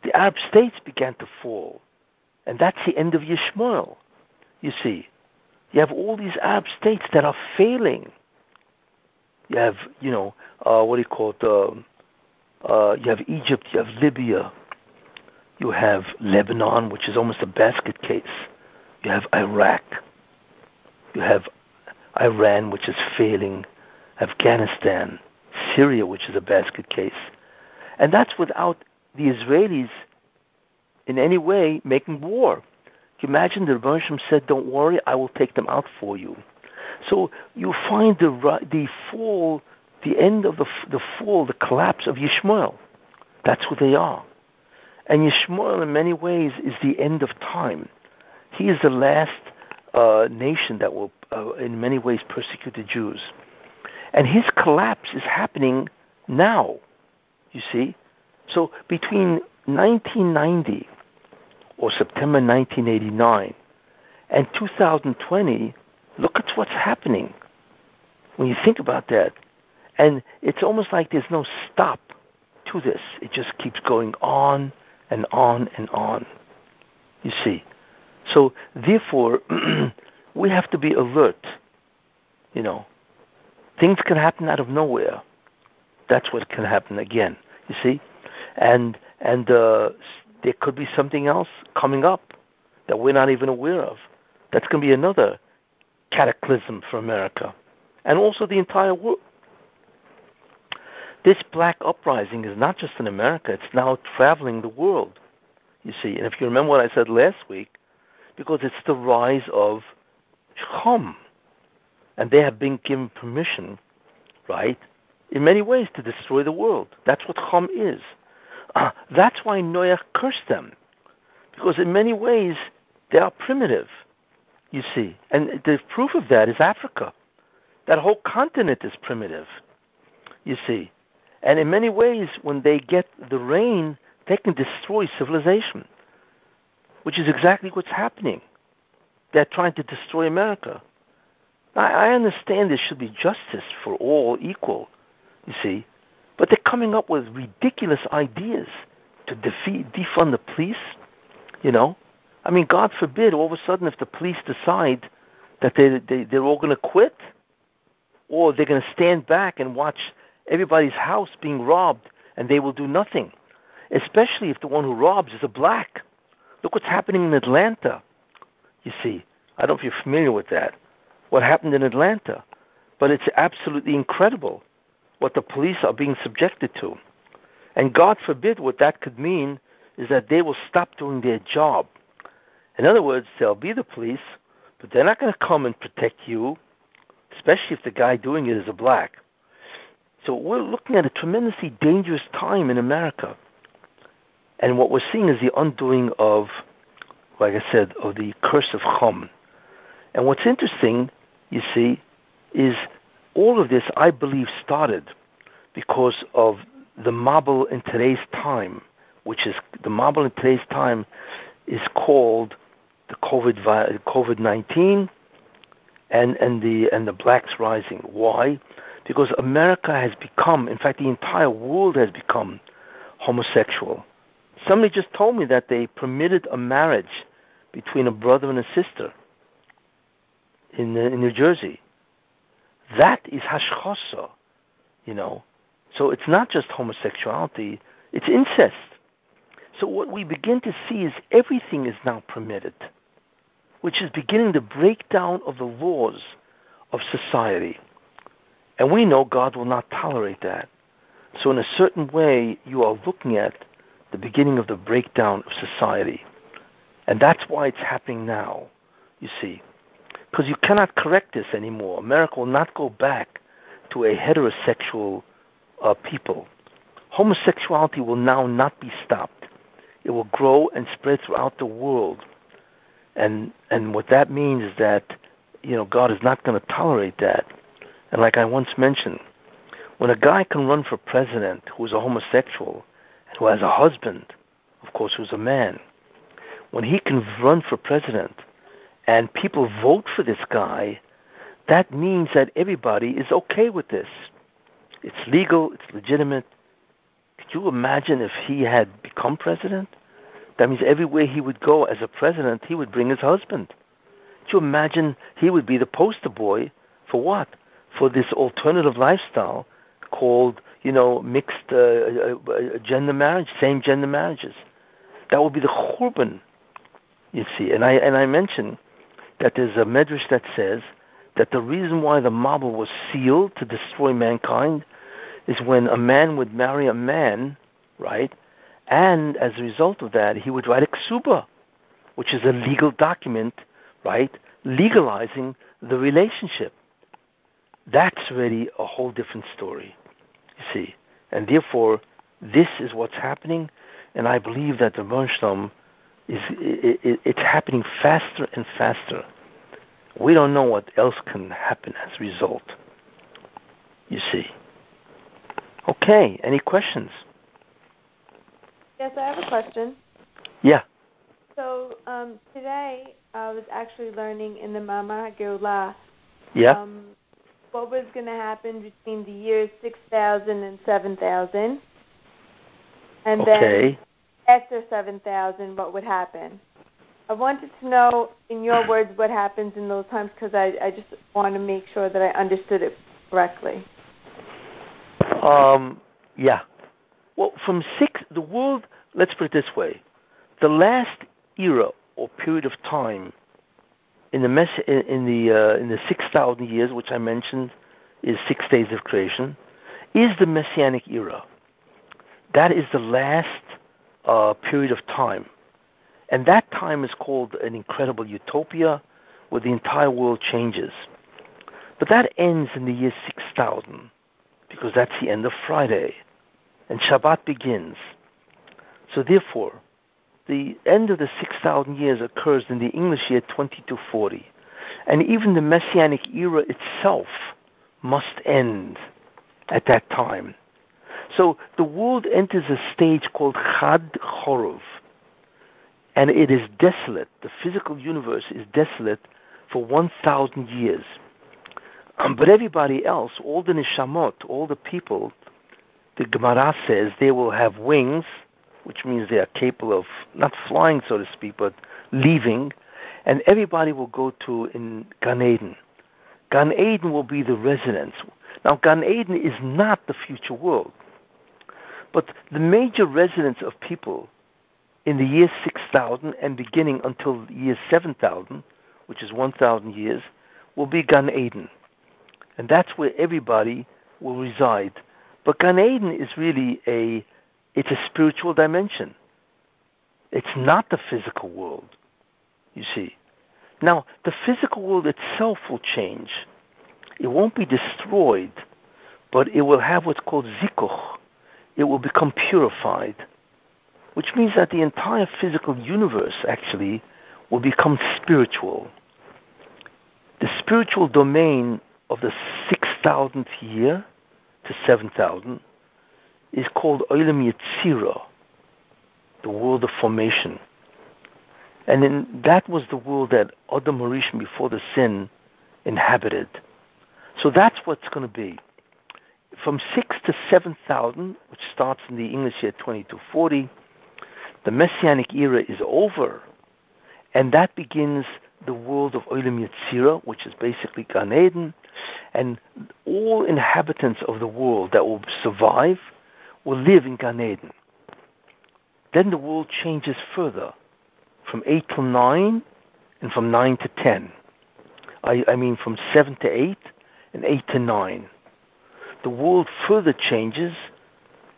the Arab states began to fall. And that's the end of Yishmael, you see. You have all these Arab states that are failing. You have, you know, uh, what do you call it? Uh, uh, you have Egypt, you have Libya, you have Lebanon, which is almost a basket case. You have Iraq. You have Iran, which is failing. Afghanistan, Syria, which is a basket case. And that's without the Israelis in any way making war. Can you imagine the Rebbe said, "Don't worry, I will take them out for you." So you find the the fall, the end of the the fall, the collapse of Yishmael. That's who they are, and Yishmael, in many ways, is the end of time. He is the last uh, nation that will, uh, in many ways, persecute the Jews, and his collapse is happening now. You see, so between 1990 or September 1989 and 2020, look at what's happening when you think about that. And it's almost like there's no stop to this. It just keeps going on and on and on. You see. So therefore, [CLEARS THROAT] we have to be alert. You know, things can happen out of nowhere. That's what can happen again. You see, and and uh, there could be something else coming up that we're not even aware of. That's going to be another cataclysm for America and also the entire world. This black uprising is not just in America, it's now traveling the world, you see. And if you remember what I said last week, because it's the rise of Chum. And they have been given permission, right, in many ways to destroy the world. That's what Chum is. Uh, that's why Noah cursed them, because in many ways they are primitive, you see. And the proof of that is Africa. That whole continent is primitive, you see. And in many ways, when they get the rain, they can destroy civilization, which is exactly what's happening. They're trying to destroy America. I, I understand there should be justice for all equal, you see, but they're coming up with ridiculous ideas to defeat, defund the police. You know, I mean, God forbid, all of a sudden, if the police decide that they, they they're all going to quit, or they're going to stand back and watch everybody's house being robbed, and they will do nothing. Especially if the one who robs is a black. Look what's happening in Atlanta. You see, I don't know if you're familiar with that. What happened in Atlanta, but it's absolutely incredible what the police are being subjected to. And God forbid what that could mean is that they will stop doing their job. In other words, they'll be the police, but they're not going to come and protect you, especially if the guy doing it is a black. So we're looking at a tremendously dangerous time in America. And what we're seeing is the undoing of, like I said, of the curse of Chum. And what's interesting, you see, is all of this, I believe, started because of the Mabul in today's time, which is the Mabul in today's time is called the COVID COVID nineteen and and the and the blacks rising. Why? Because America has become, in fact, the entire world has become homosexual. Somebody just told me that they permitted a marriage between a brother and a sister in uh, in New Jersey. That is hashchosa, you know. So it's not just homosexuality, it's incest. So what we begin to see is everything is now permitted, which is beginning the breakdown of the laws of society. And we know God will not tolerate that. So in a certain way, you are looking at the beginning of the breakdown of society. And that's why it's happening now, you see because you cannot correct this anymore. America will not go back to a heterosexual uh, people. Homosexuality will now not be stopped. it will grow and spread throughout the world. And and what that means is that you know God is not going to tolerate that. And like I once mentioned, when a guy can run for president who's a homosexual and who has a husband, of course, who's a man, when he can run for president and people vote for this guy, that means that everybody is okay with this. It's legal, it's legitimate. Could you imagine if he had become president? That means everywhere he would go as a president, he would bring his husband. Could you imagine he would be the poster boy for what? For this alternative lifestyle called, you know, mixed uh, uh, uh gender marriage, same gender marriages. That would be the churban, you see. And I and I mentioned that there's a medrash that says that the reason why the Mabul was sealed to destroy mankind is when a man would marry a man, right? And as a result of that, he would write a ksuba, which is a legal document, right? Legalizing the relationship. That's really a whole different story, you see. And therefore, this is what's happening, and I believe that the Bernstein is it, it, it's happening faster and faster. We don't know what else can happen as a result. You see. Okay, any questions? Yes, I have a question. Yeah. So um, today I was actually learning in the Mama Geulah yeah. Um, what was going to happen between the years 6000 and 7000. And okay. then after 7000, what would happen? I wanted to know, in your words, what happens in those times because I, I just want to make sure that I understood it correctly. Um, yeah. Well, from six, the world, let's put it this way the last era or period of time in the mess, in, in the uh, in the six thousand years, which I mentioned, is six days of creation, is the messianic era. That is the last uh, period of time, and that time is called an incredible utopia, where the entire world changes. But that ends in the year six thousand, because that's the end of Friday, and Shabbat begins. So therefore, the end of the 6,000 years occurs in the English year 2240. And even the Messianic era itself must end at that time. So the world enters a stage called Chad Chorov. And it is desolate. The physical universe is desolate for 1,000 years. Um, but everybody else, all the neshamot, all the people, the Gemara says they will have wings which means they are capable of not flying, so to speak, but leaving, and everybody will go to in Gan Eden. Gan Eden will be the residence. Now, Gan Eden is not the future world, but the major residence of people in the year 6000 and beginning until the year 7000, which is 1000 years, will be Gan Eden. And that's where everybody will reside. But Gan Eden is really a it's a spiritual dimension. It's not the physical world, you see. Now, the physical world itself will change. It won't be destroyed, but it will have what's called zikuch. It will become purified, which means that the entire physical universe actually will become spiritual. The spiritual domain of the 6,000th year to 7,000 is called Olam Yetzira, the world of formation. And then that was the world that Adam Harishon before the sin inhabited. So that's what's going to be. From 6 to 7,000, which starts in the English year 2240, the Messianic era is over. And that begins the world of Olam Yetzira, which is basically Gan Eden. And all inhabitants of the world that will survive – will live in Gan Eden. Then the world changes further from 8 to 9 and from 9 to 10. I, I mean from 7 to 8 and 8 to 9. The world further changes,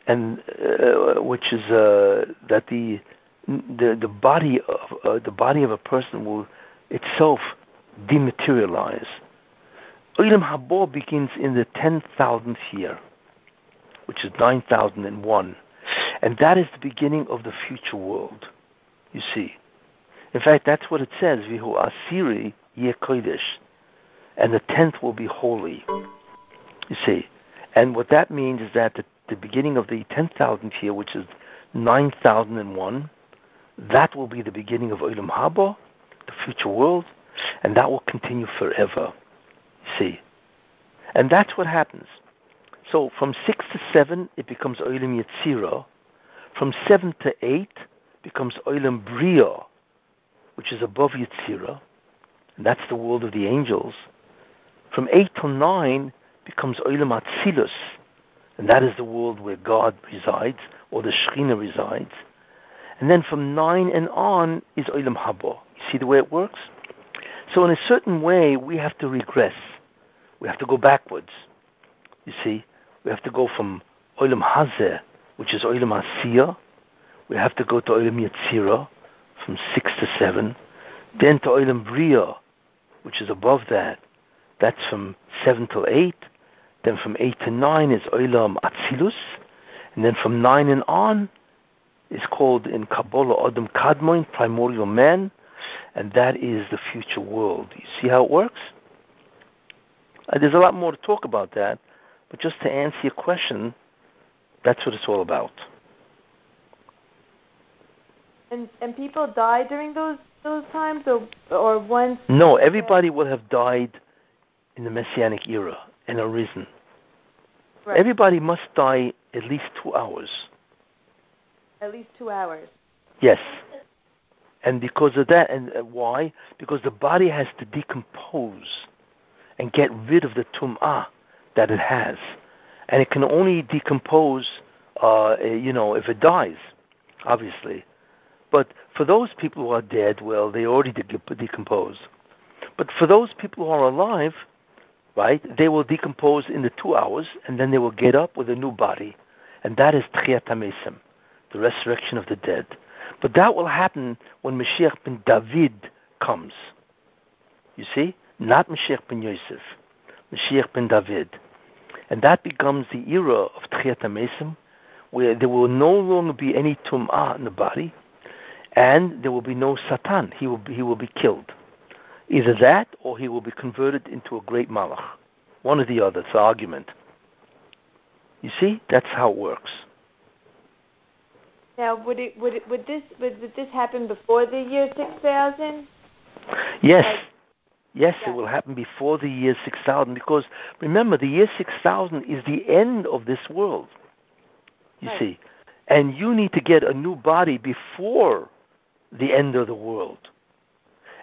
and uh, which is uh, that the, the, the, body of, uh, the body of a person will itself dematerialize. Olam Haba begins in the 10,000th year which is 9001. And that is the beginning of the future world, you see. In fact, that's what it says, Vihu Asiri Ye. And the tenth will be holy. You see. And what that means is that the, the beginning of the 10,000th year, which is 9001, that will be the beginning of Olam Haba, the future world, and that will continue forever. You see. And that's what happens. So from 6 to 7, it becomes Olam Yetzirah. From 7 to 8, becomes Olam Bria, which is above Yetzirah. And that's the world of the angels. From 8 to 9, becomes Olam Atzilus. And that is the world where God resides, or the Shekhinah resides. And then from 9 and on is Olam Haba. You see the way it works? So in a certain way, we have to regress. We have to go backwards. You see, we have to go from Olam Hazeh, which is Olam Asiyah. We have to go to Olam Yetzirah, from 6 to 7. Then to Olam Bria, which is above that. That's from 7 to 8. Then from 8 to 9 is Olam Atzilus. And then from 9 and on is called in Kabbalah Adam Kadmon, primordial man. And that is the future world. You see how it works? Uh, there's a lot more to talk about that, but just to answer your question, that's what it's all about. And and people die during those those times, or or once? No, everybody will have died in the messianic era and arisen. Right. Everybody must die at least two hours. At least two hours. Yes. And because of that, and uh, why? Because the body has to decompose and get rid of the tum'ah that it has. And it can only decompose, uh, you know, if it dies, obviously. But for those people who are dead, well, they already de- decompose. But for those people who are alive, right, they will decompose in the two hours, and then they will get up with a new body. And that is Tchiyat the resurrection of the dead. But that will happen when Mashiach ben David comes. You see? Not Mashiach ben Yosef. Mashiach ben David. And that becomes the era of Tchiyat HaMesim, where there will no longer be any tum'ah in the body, and there will be no Satan. He will be, he will be killed. Either that, or he will be converted into a great malach. One or the other. It's an argument. You see, that's how it works. Now, would it would it would this would, would this happen before the year six thousand? Yes. Like, Yes, Yeah. it will happen before the year 6000 because remember, the year 6000 is the end of this world. You Right. see. And you need to get a new body before the end of the world.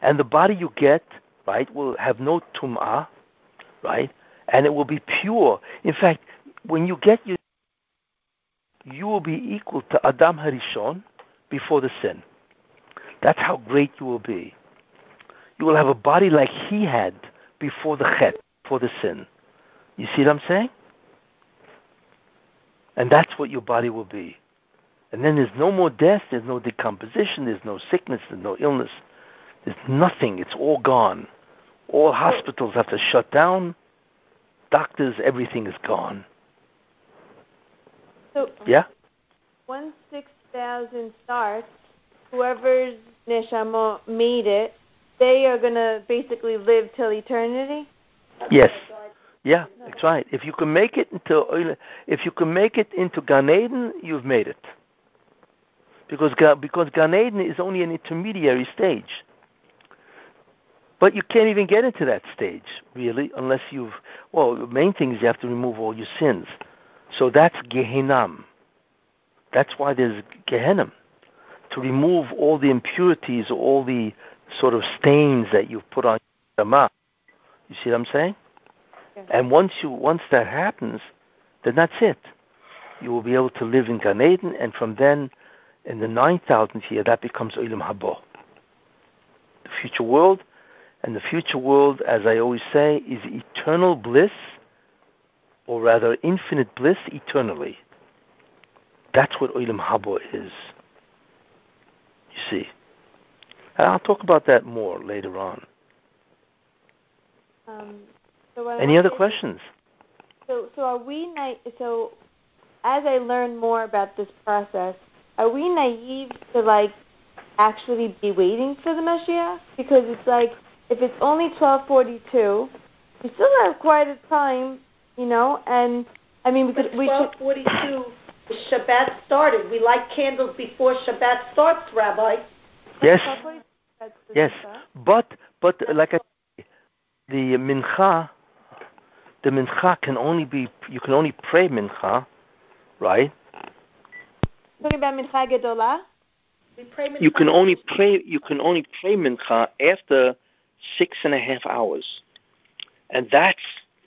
And the body you get, right, will have no tum'ah, right? And it will be pure. In fact, when you get your you will be equal to Adam Harishon before the sin. That's how great you will be you will have a body like he had before the chet, before the sin. You see what I'm saying? And that's what your body will be. And then there's no more death, there's no decomposition, there's no sickness, there's no illness. There's nothing. It's all gone. All hospitals have to shut down. Doctors, everything is gone. So Yeah? once six thousand starts, whoever's neshama made it, they are gonna basically live till eternity. Yes. Yeah, that's right. If you can make it into if you can make it into Gan Eden, you've made it. Because because Gan Eden is only an intermediary stage. But you can't even get into that stage, really, unless you've well, the main thing is you have to remove all your sins. So that's Gehenna. That's why there's Gehenna. To remove all the impurities, all the sort of stains that you've put on your. You see what I'm saying? And once you once that happens, then that's it. You will be able to live in Gan Eden, and from then, in the nine thousandth year, that becomes Olam Haba, the future world. And the future world, as I always say, is eternal bliss, or rather, infinite bliss eternally. That's what Olam Haba is. You see. And I'll talk about that more later on. Um, so Any other wanted- questions? So so are we night? So as I learn more about this process, are we naive to like actually be waiting for the Mashiach? Because it's like if it's only twelve forty two, we still have quite a time, you know, and I mean we But could we twelve forty two Shabbat started. We light candles before Shabbat starts, Rabbi. Yes. The Yes, but but like I, the mincha, the mincha can only be you can only pray mincha, right? Talking about Mincha Gedolah. You can only pray you can only pray mincha after six and a half hours, and that's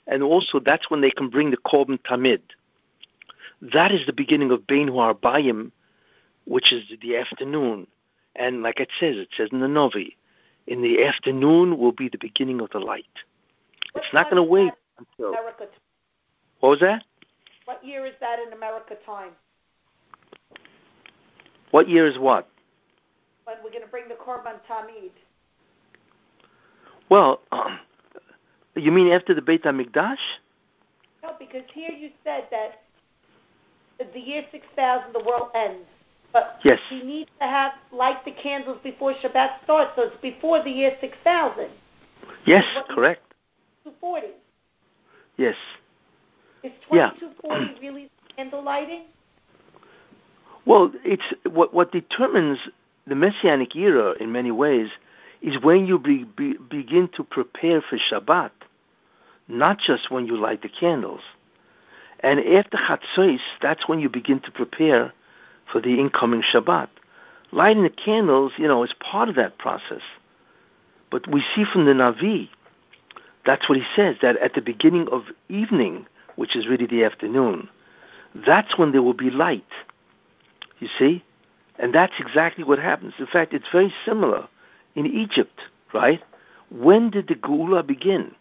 and also that's when they can bring the korban tamid. That is the beginning of Bein Harbayim, which is the afternoon, and like it says, it says in the Novi, in the afternoon will be the beginning of the light. What It's not going to wait until. America. What was that? What year is that in America time? What year is what? When we're going to bring the Korban Tamid? Well, um, you mean after the Beit Hamikdash? No, because here you said that the year 6000 the world ends. But Yes. we need to have light the candles before Shabbat starts, so it's before the year 6000. Yes, correct. 240. Yes. Is Yeah. 2240 [CLEARS THROAT] really candle lighting? Well, it's what what determines the messianic era in many ways is when you be, be, begin to prepare for Shabbat, not just when you light the candles. And after Chatzos, that's when you begin to prepare for the incoming Shabbat. Lighting the candles, you know, is part of that process. But we see from the Navi, that's what he says, that at the beginning of evening, which is really the afternoon, that's when there will be light. You see? And that's exactly what happens. In fact, it's very similar in Egypt, right? When did the Geula begin?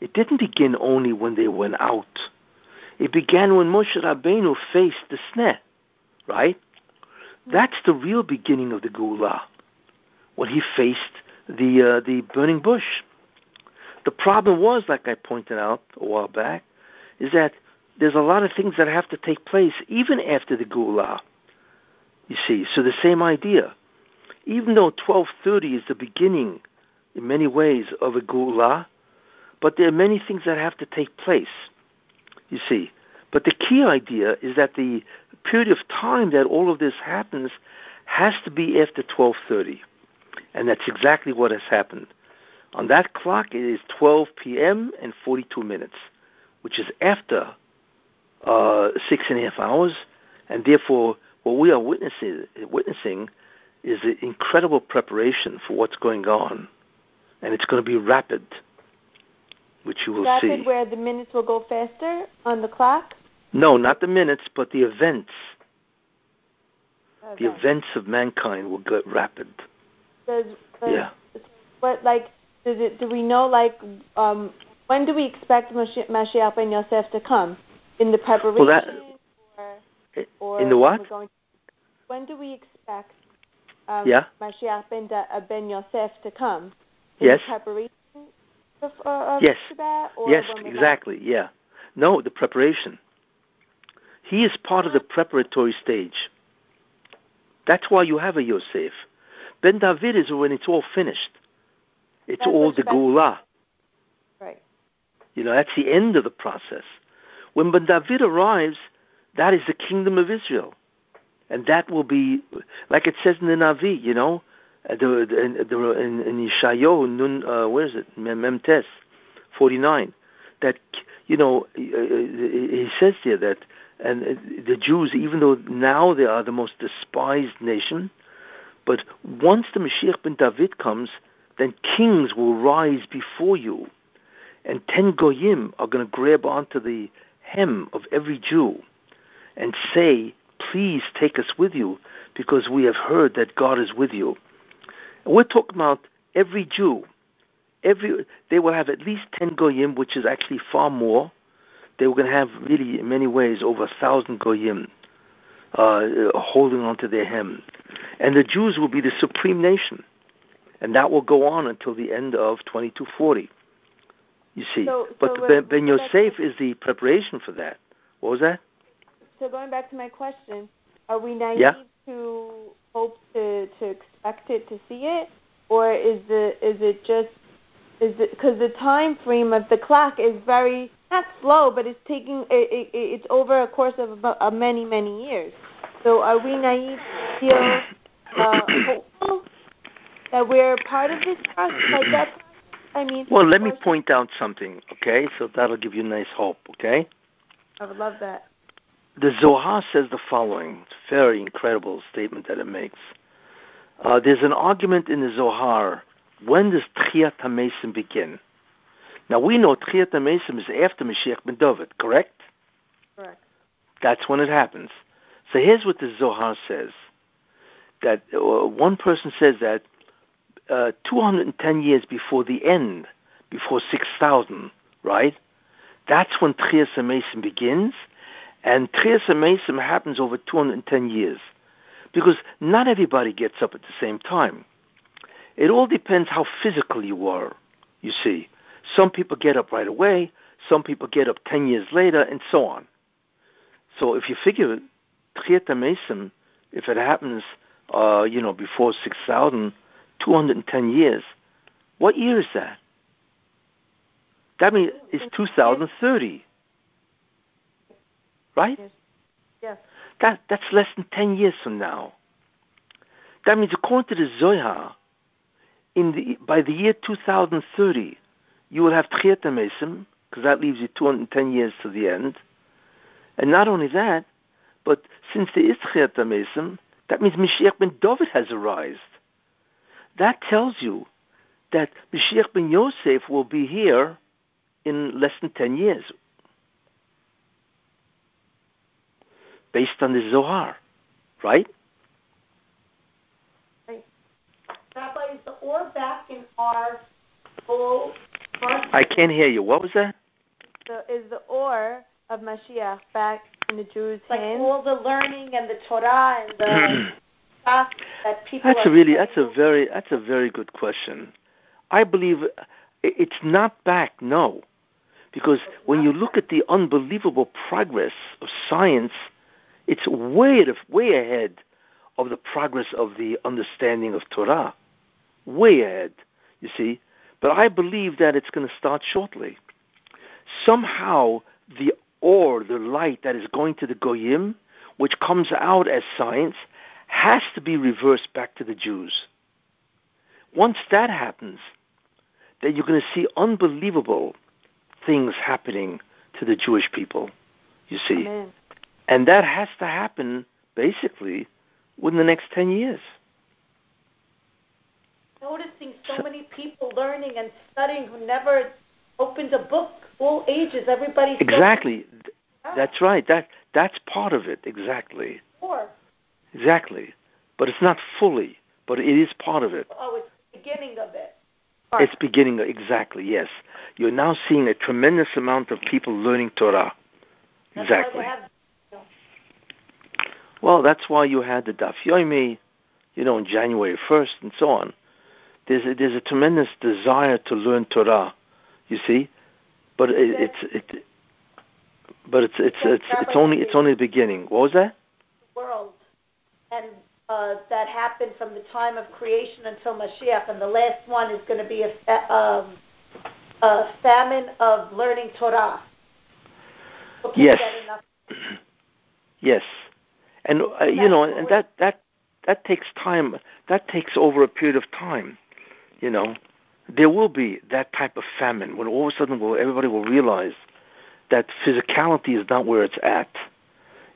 It didn't begin only when they went out. It began when Moshe Rabbeinu faced the sneh, right? That's the real beginning of the Geula, when he faced the uh, the burning bush. The problem was, like I pointed out a while back, is that there's a lot of things that have to take place even after the Geula. You see, so the same idea. Even though 1230 is the beginning, in many ways, of a Geula, but there are many things that have to take place. You see, but the key idea is that the period of time that all of this happens has to be after 1230, and that's exactly what has happened. On that clock, it is 12 p.m. and 42 minutes, which is after uh, six and a half hours, and therefore what we are witnessing, witnessing is an incredible preparation for what's going on, and it's going to be rapid, which you will Rapid see. Rapid, where the minutes will go faster on the clock. No, not the minutes, but the events. The events of mankind will get rapid. Does, does, Yeah. What like does it? Do we know like um, when do we expect Mashi- Mashiach ben Yosef to come? In the preparation, that- or, or In the what? Going, when do we expect um, Yeah. Mashiach ben, da, uh, ben Yosef to come? In Yes. the preparation of, uh, of Yes. Shabbat, or Yes, exactly. Yeah. No, the preparation. He is part of the preparatory stage. That's why you have a Yosef. Ben David is when it's all finished. It's That's all the Geulah. Right. You know, that's the end of the process. When Ben David arrives, that is the kingdom of Israel. And that will be, like it says in the Navi, you know, uh, the, the, in, the, in, in Yeshayahu, Nun, uh, where is it? Mem Mem Tes, 49. That, you know, uh, he says there that, and the Jews, even though now they are the most despised nation, but once the Mashiach ben David comes, then kings will rise before you and ten goyim are going to grab onto the hem of every Jew and say, "Please take us with you, because we have heard that God is with you." And we're talking about every Jew. Every they will have at least ten goyim, which is actually far more. They were going to have really, in many ways, over a thousand goyim uh, holding onto their hem, and the Jews will be the supreme nation, and that will go on until the end of 2240. You see, So- but so Ben, ben Yosef is the preparation for that. What was that? so going back to my question, are we naive Yeah. to hope to to expect it to see it, or is the is it just is it because the time frame of the clock is very not slow, but it's taking it, it, it's over a course of about uh, many many years. So are we naive to feel uh, hopeful that we're part of this process? Like that? I mean, Well, let me point out something, okay? So that'll give you nice hope, okay? I would love that. The Zohar says the following. It's a very incredible statement that it makes. Uh, there's an argument in the Zohar. When does Tchiyat HaMesim begin? Now, we know Tchiyat HaMesim is after Mashiach ben David, correct? Correct. That's when it happens. So here's what the Zohar says. That uh, one person says that uh, 210 years before the end, before 6,000, right? That's when Tchias HaMesim begins, and Tchias HaMesim happens over 210 years. Because not everybody gets up at the same time. It all depends how physical you are, you see. Some people get up right away, some people get up 10 years later, and so on. So if you figure Tchiat HaMesim, if it happens, uh, you know, before 6,000, 210 years, what year is that? That means it's 2030. Right? Yes. Yes. That, that's less than 10 years from now. That means according to the Zohar, in the, by the year 2030, you will have HaMesim, because that leaves you 210 years to the end. And not only that, but since there is Tchiat HaMesim, that means Mashiach ben David has arisen. That tells you that Mashiach ben Yosef will be here in less than 10 years, based on the Zohar, right? Rabbi, is the or back in our full I can't hear you. What was that? So is the or of Mashiach back in the Jews' like hands? all the learning and the Torah and the [CLEARS THROAT] stuff that people That's are a really that's a very that's a very good question. I believe it's not back, no, because when you look at the unbelievable progress of science, it's way at- way ahead of the progress of the understanding of Torah, way ahead. You see, but I believe that it's going to start shortly. Somehow, the or the light that is going to the goyim, which comes out as science, has to be reversed back to the Jews. Once that happens, then you're going to see unbelievable things happening to the Jewish people. You see, Amen. and that has to happen basically within the next ten years. Noticing so many people learning and studying who never opened a book. All ages, everybody. Exactly. Yeah. That's right. That that's part of it. Exactly. Or, Exactly. But it's not fully. But it is part of it. oh, it's the beginning of it. It's beginning. Exactly. Yes. You're now seeing a tremendous amount of people learning Torah. That's Exactly. Well, that's why you had the Daf Yomi, you know, on January 1st and so on. There's a, there's a tremendous desire to learn Torah, you see, but it, it's it, but it's it's it's it's only it's only the beginning. What was that? world, and uh, that happened from the time of creation until Mashiach, and the last one is going to be a, fa- um, a famine of learning Torah. Can't Yes. [CLEARS THROAT] Yes, and uh, you know, and that that that takes time. That takes over a period of time. You know, there will be that type of famine when all of a sudden will, everybody will realize that physicality is not where it's at.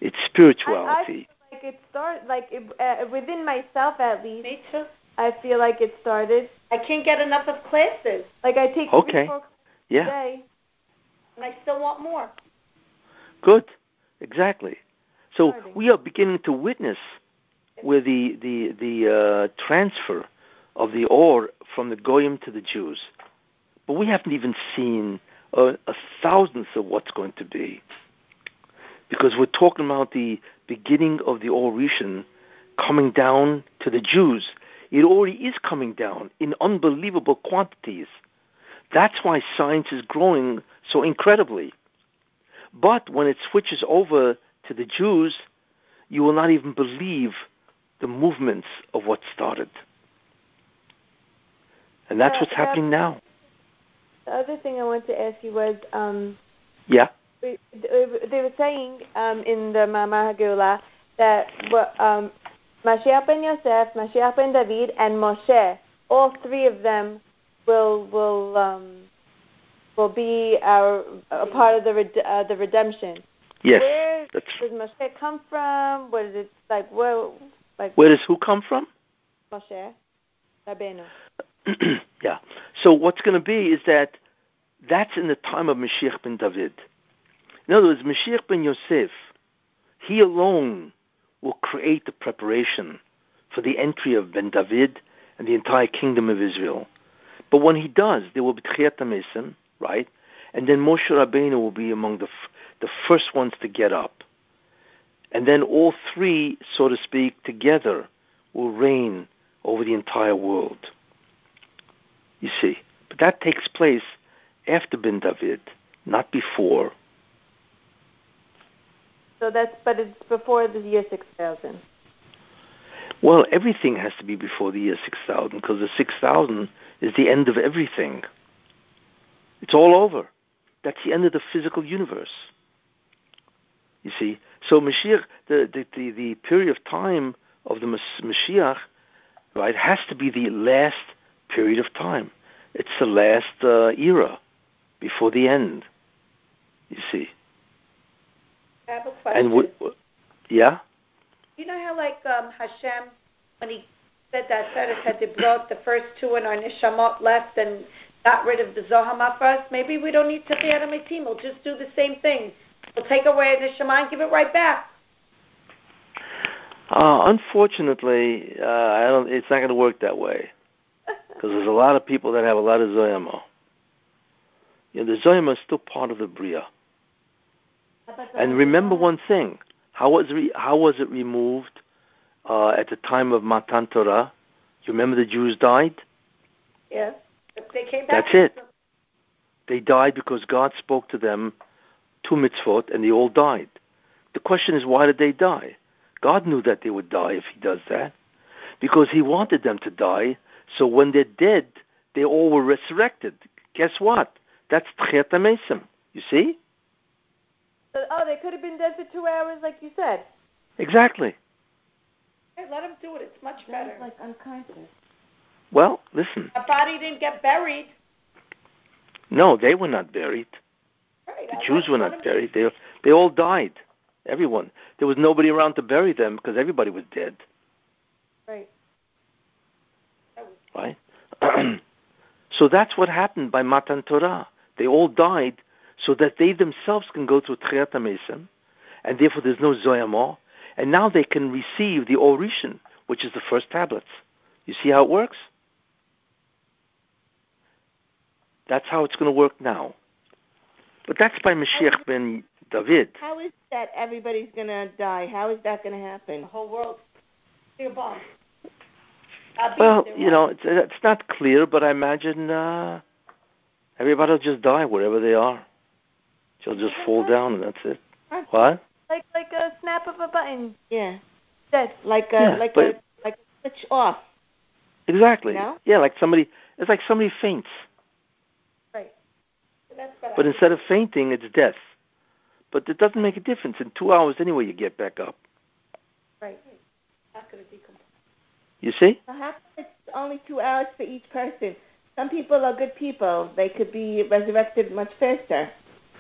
It's I, I spirituality. feel like it start like it, uh, within myself at least. Me too. I feel like it started. I can't get enough of classes, Like I take Okay. three, a yeah, day. and I still want more. good, exactly. So Starting. we are beginning to witness where the the the uh, transfer of the or from the goyim to the Jews, but we haven't even seen a, a thousandth of what's going to be, because we're talking about the beginning of the Or Rishon coming down to the Jews. It already is coming down in unbelievable quantities. That's why science is growing so incredibly. But when it switches over to the Jews, you will not even believe the movements of what started. And that's Uh, what's yeah. happening now. The other thing I wanted to ask you was, um, Yeah. they were saying um, in the Mama Hagula that um, Mashiach ben Yosef, Mashiach ben David, and Moshe, all three of them will will um, will be our a part of the red, uh, the redemption. Yes. Where That's does Moshe come from? What is it like? Where like where does who come from? Moshe? Rabbeinu. [CLEARS THROAT] yeah. So what's going to be is that that's in the time of Mashiach ben David. In other words, Mashiach ben Yosef, he alone will create the preparation for the entry of Ben David and the entire kingdom of Israel. But when he does, there will be Tchiat HaMesim, right? And then Moshe Rabbeinu will be among the, f- the first ones to get up. And then all three, so to speak, together will reign over the entire world. You see. But that takes place after Ben David, not before. So that's but it's before the year six thousand. Well, everything has to be before the year 6000 because the 6000 is the end of everything. It's all over. That's the end of the physical universe. You see? So Mashiach, the, the, the, the period of time of the Mashiach, right, has to be the last period of time. It's the last uh, era before the end. You see? I have a question. And w- yeah? You know how, like, um, Hashem, when he said that Seres had brought the first two and our Nishamot left and got rid of the Zohama first, maybe we don't need Tachiyat team. We'll just do the same thing. We'll take away the Neshama and give it right back. Uh, unfortunately, uh, I don't. It's not going to work that way because there's a lot of people that have a lot of zoyama. You know, the zoyama is still part of the bria. And remember one thing: how was re- how was it removed uh, at the time of Matan Torah? You remember the Jews died. Yes. They came back. That's it. They died because God spoke to them two mitzvot, and they all died. The question is, why did they die? God knew that they would die if He does that, because He wanted them to die. So when they're dead, they all were resurrected. Guess what? That's Tchiat HaMesim. You see? So, oh, they could have been dead for two hours, like you said. Exactly. Hey, let them do it. It's much better. like unconscious. Well, listen. Our body didn't get buried. No, they were not buried. Right. The I Jews were not buried. They they all died. Everyone. There was nobody around to bury them because everybody was dead. Right. Right? [CLEARS THROAT] so that's what happened by Matan Torah. They all died so that they themselves can go through Tchiat HaMesim, and therefore there's no Zoyamah, and now they can receive the Or Rishon, which is the first tablets. You see how it works? That's how it's going to work now. But that's by Mashiach ben David. How is that everybody's going to die? How is that going to happen? The whole world. A bomb. I'll be Well, you know, it's, it's not clear, but I imagine uh, everybody will just die wherever they are. They'll just fall down, and that's it. What? Like like a snap of a button. Yeah, Dead. like a Yeah, like but- a like a switch off. Exactly. No? Yeah, like somebody. It's like somebody faints, Right. That's better. but instead of fainting, it's death. But it doesn't make a difference. In two hours, anyway, you get back up. Right. Not going to decompose. You see? Come it's only two hours for each person? Some people are good people; they could be resurrected much faster.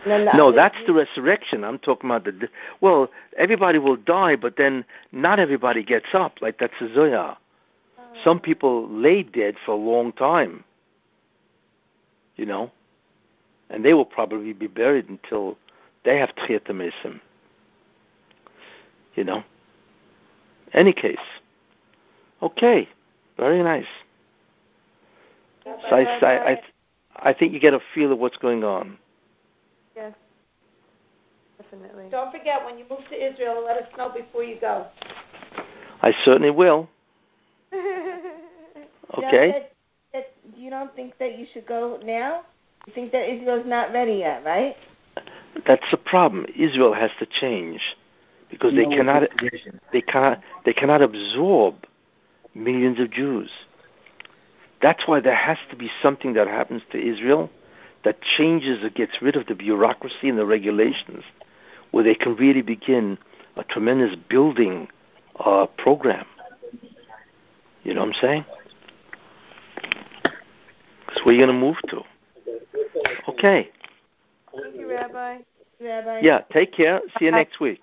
And then the No, that's the resurrection. I'm talking about the. Well, everybody will die, but then not everybody gets up. Like that's a zoya. Some people lay dead for a long time. You know, and they will probably be buried until they have tchiat HaMesim. You know. Any case. Okay. Very nice. So I, I, I, I think you get a feel of what's going on. Yes. Definitely. Don't forget, when you move to Israel, let us know before you go. I certainly will. [LAUGHS] You Okay. that, that you don't think that you should go now? You think that Israel's not ready yet, right? That's the problem. Israel has to change. because they cannot they cannot they cannot absorb millions of Jews. That's why there has to be something that happens to Israel that changes or gets rid of the bureaucracy and the regulations, where they can really begin a tremendous building uh, program. You know what I'm saying? That's where you're going to move to. Okay. Thank you, Rabbi. Rabbi. Yeah, take care. See you next week.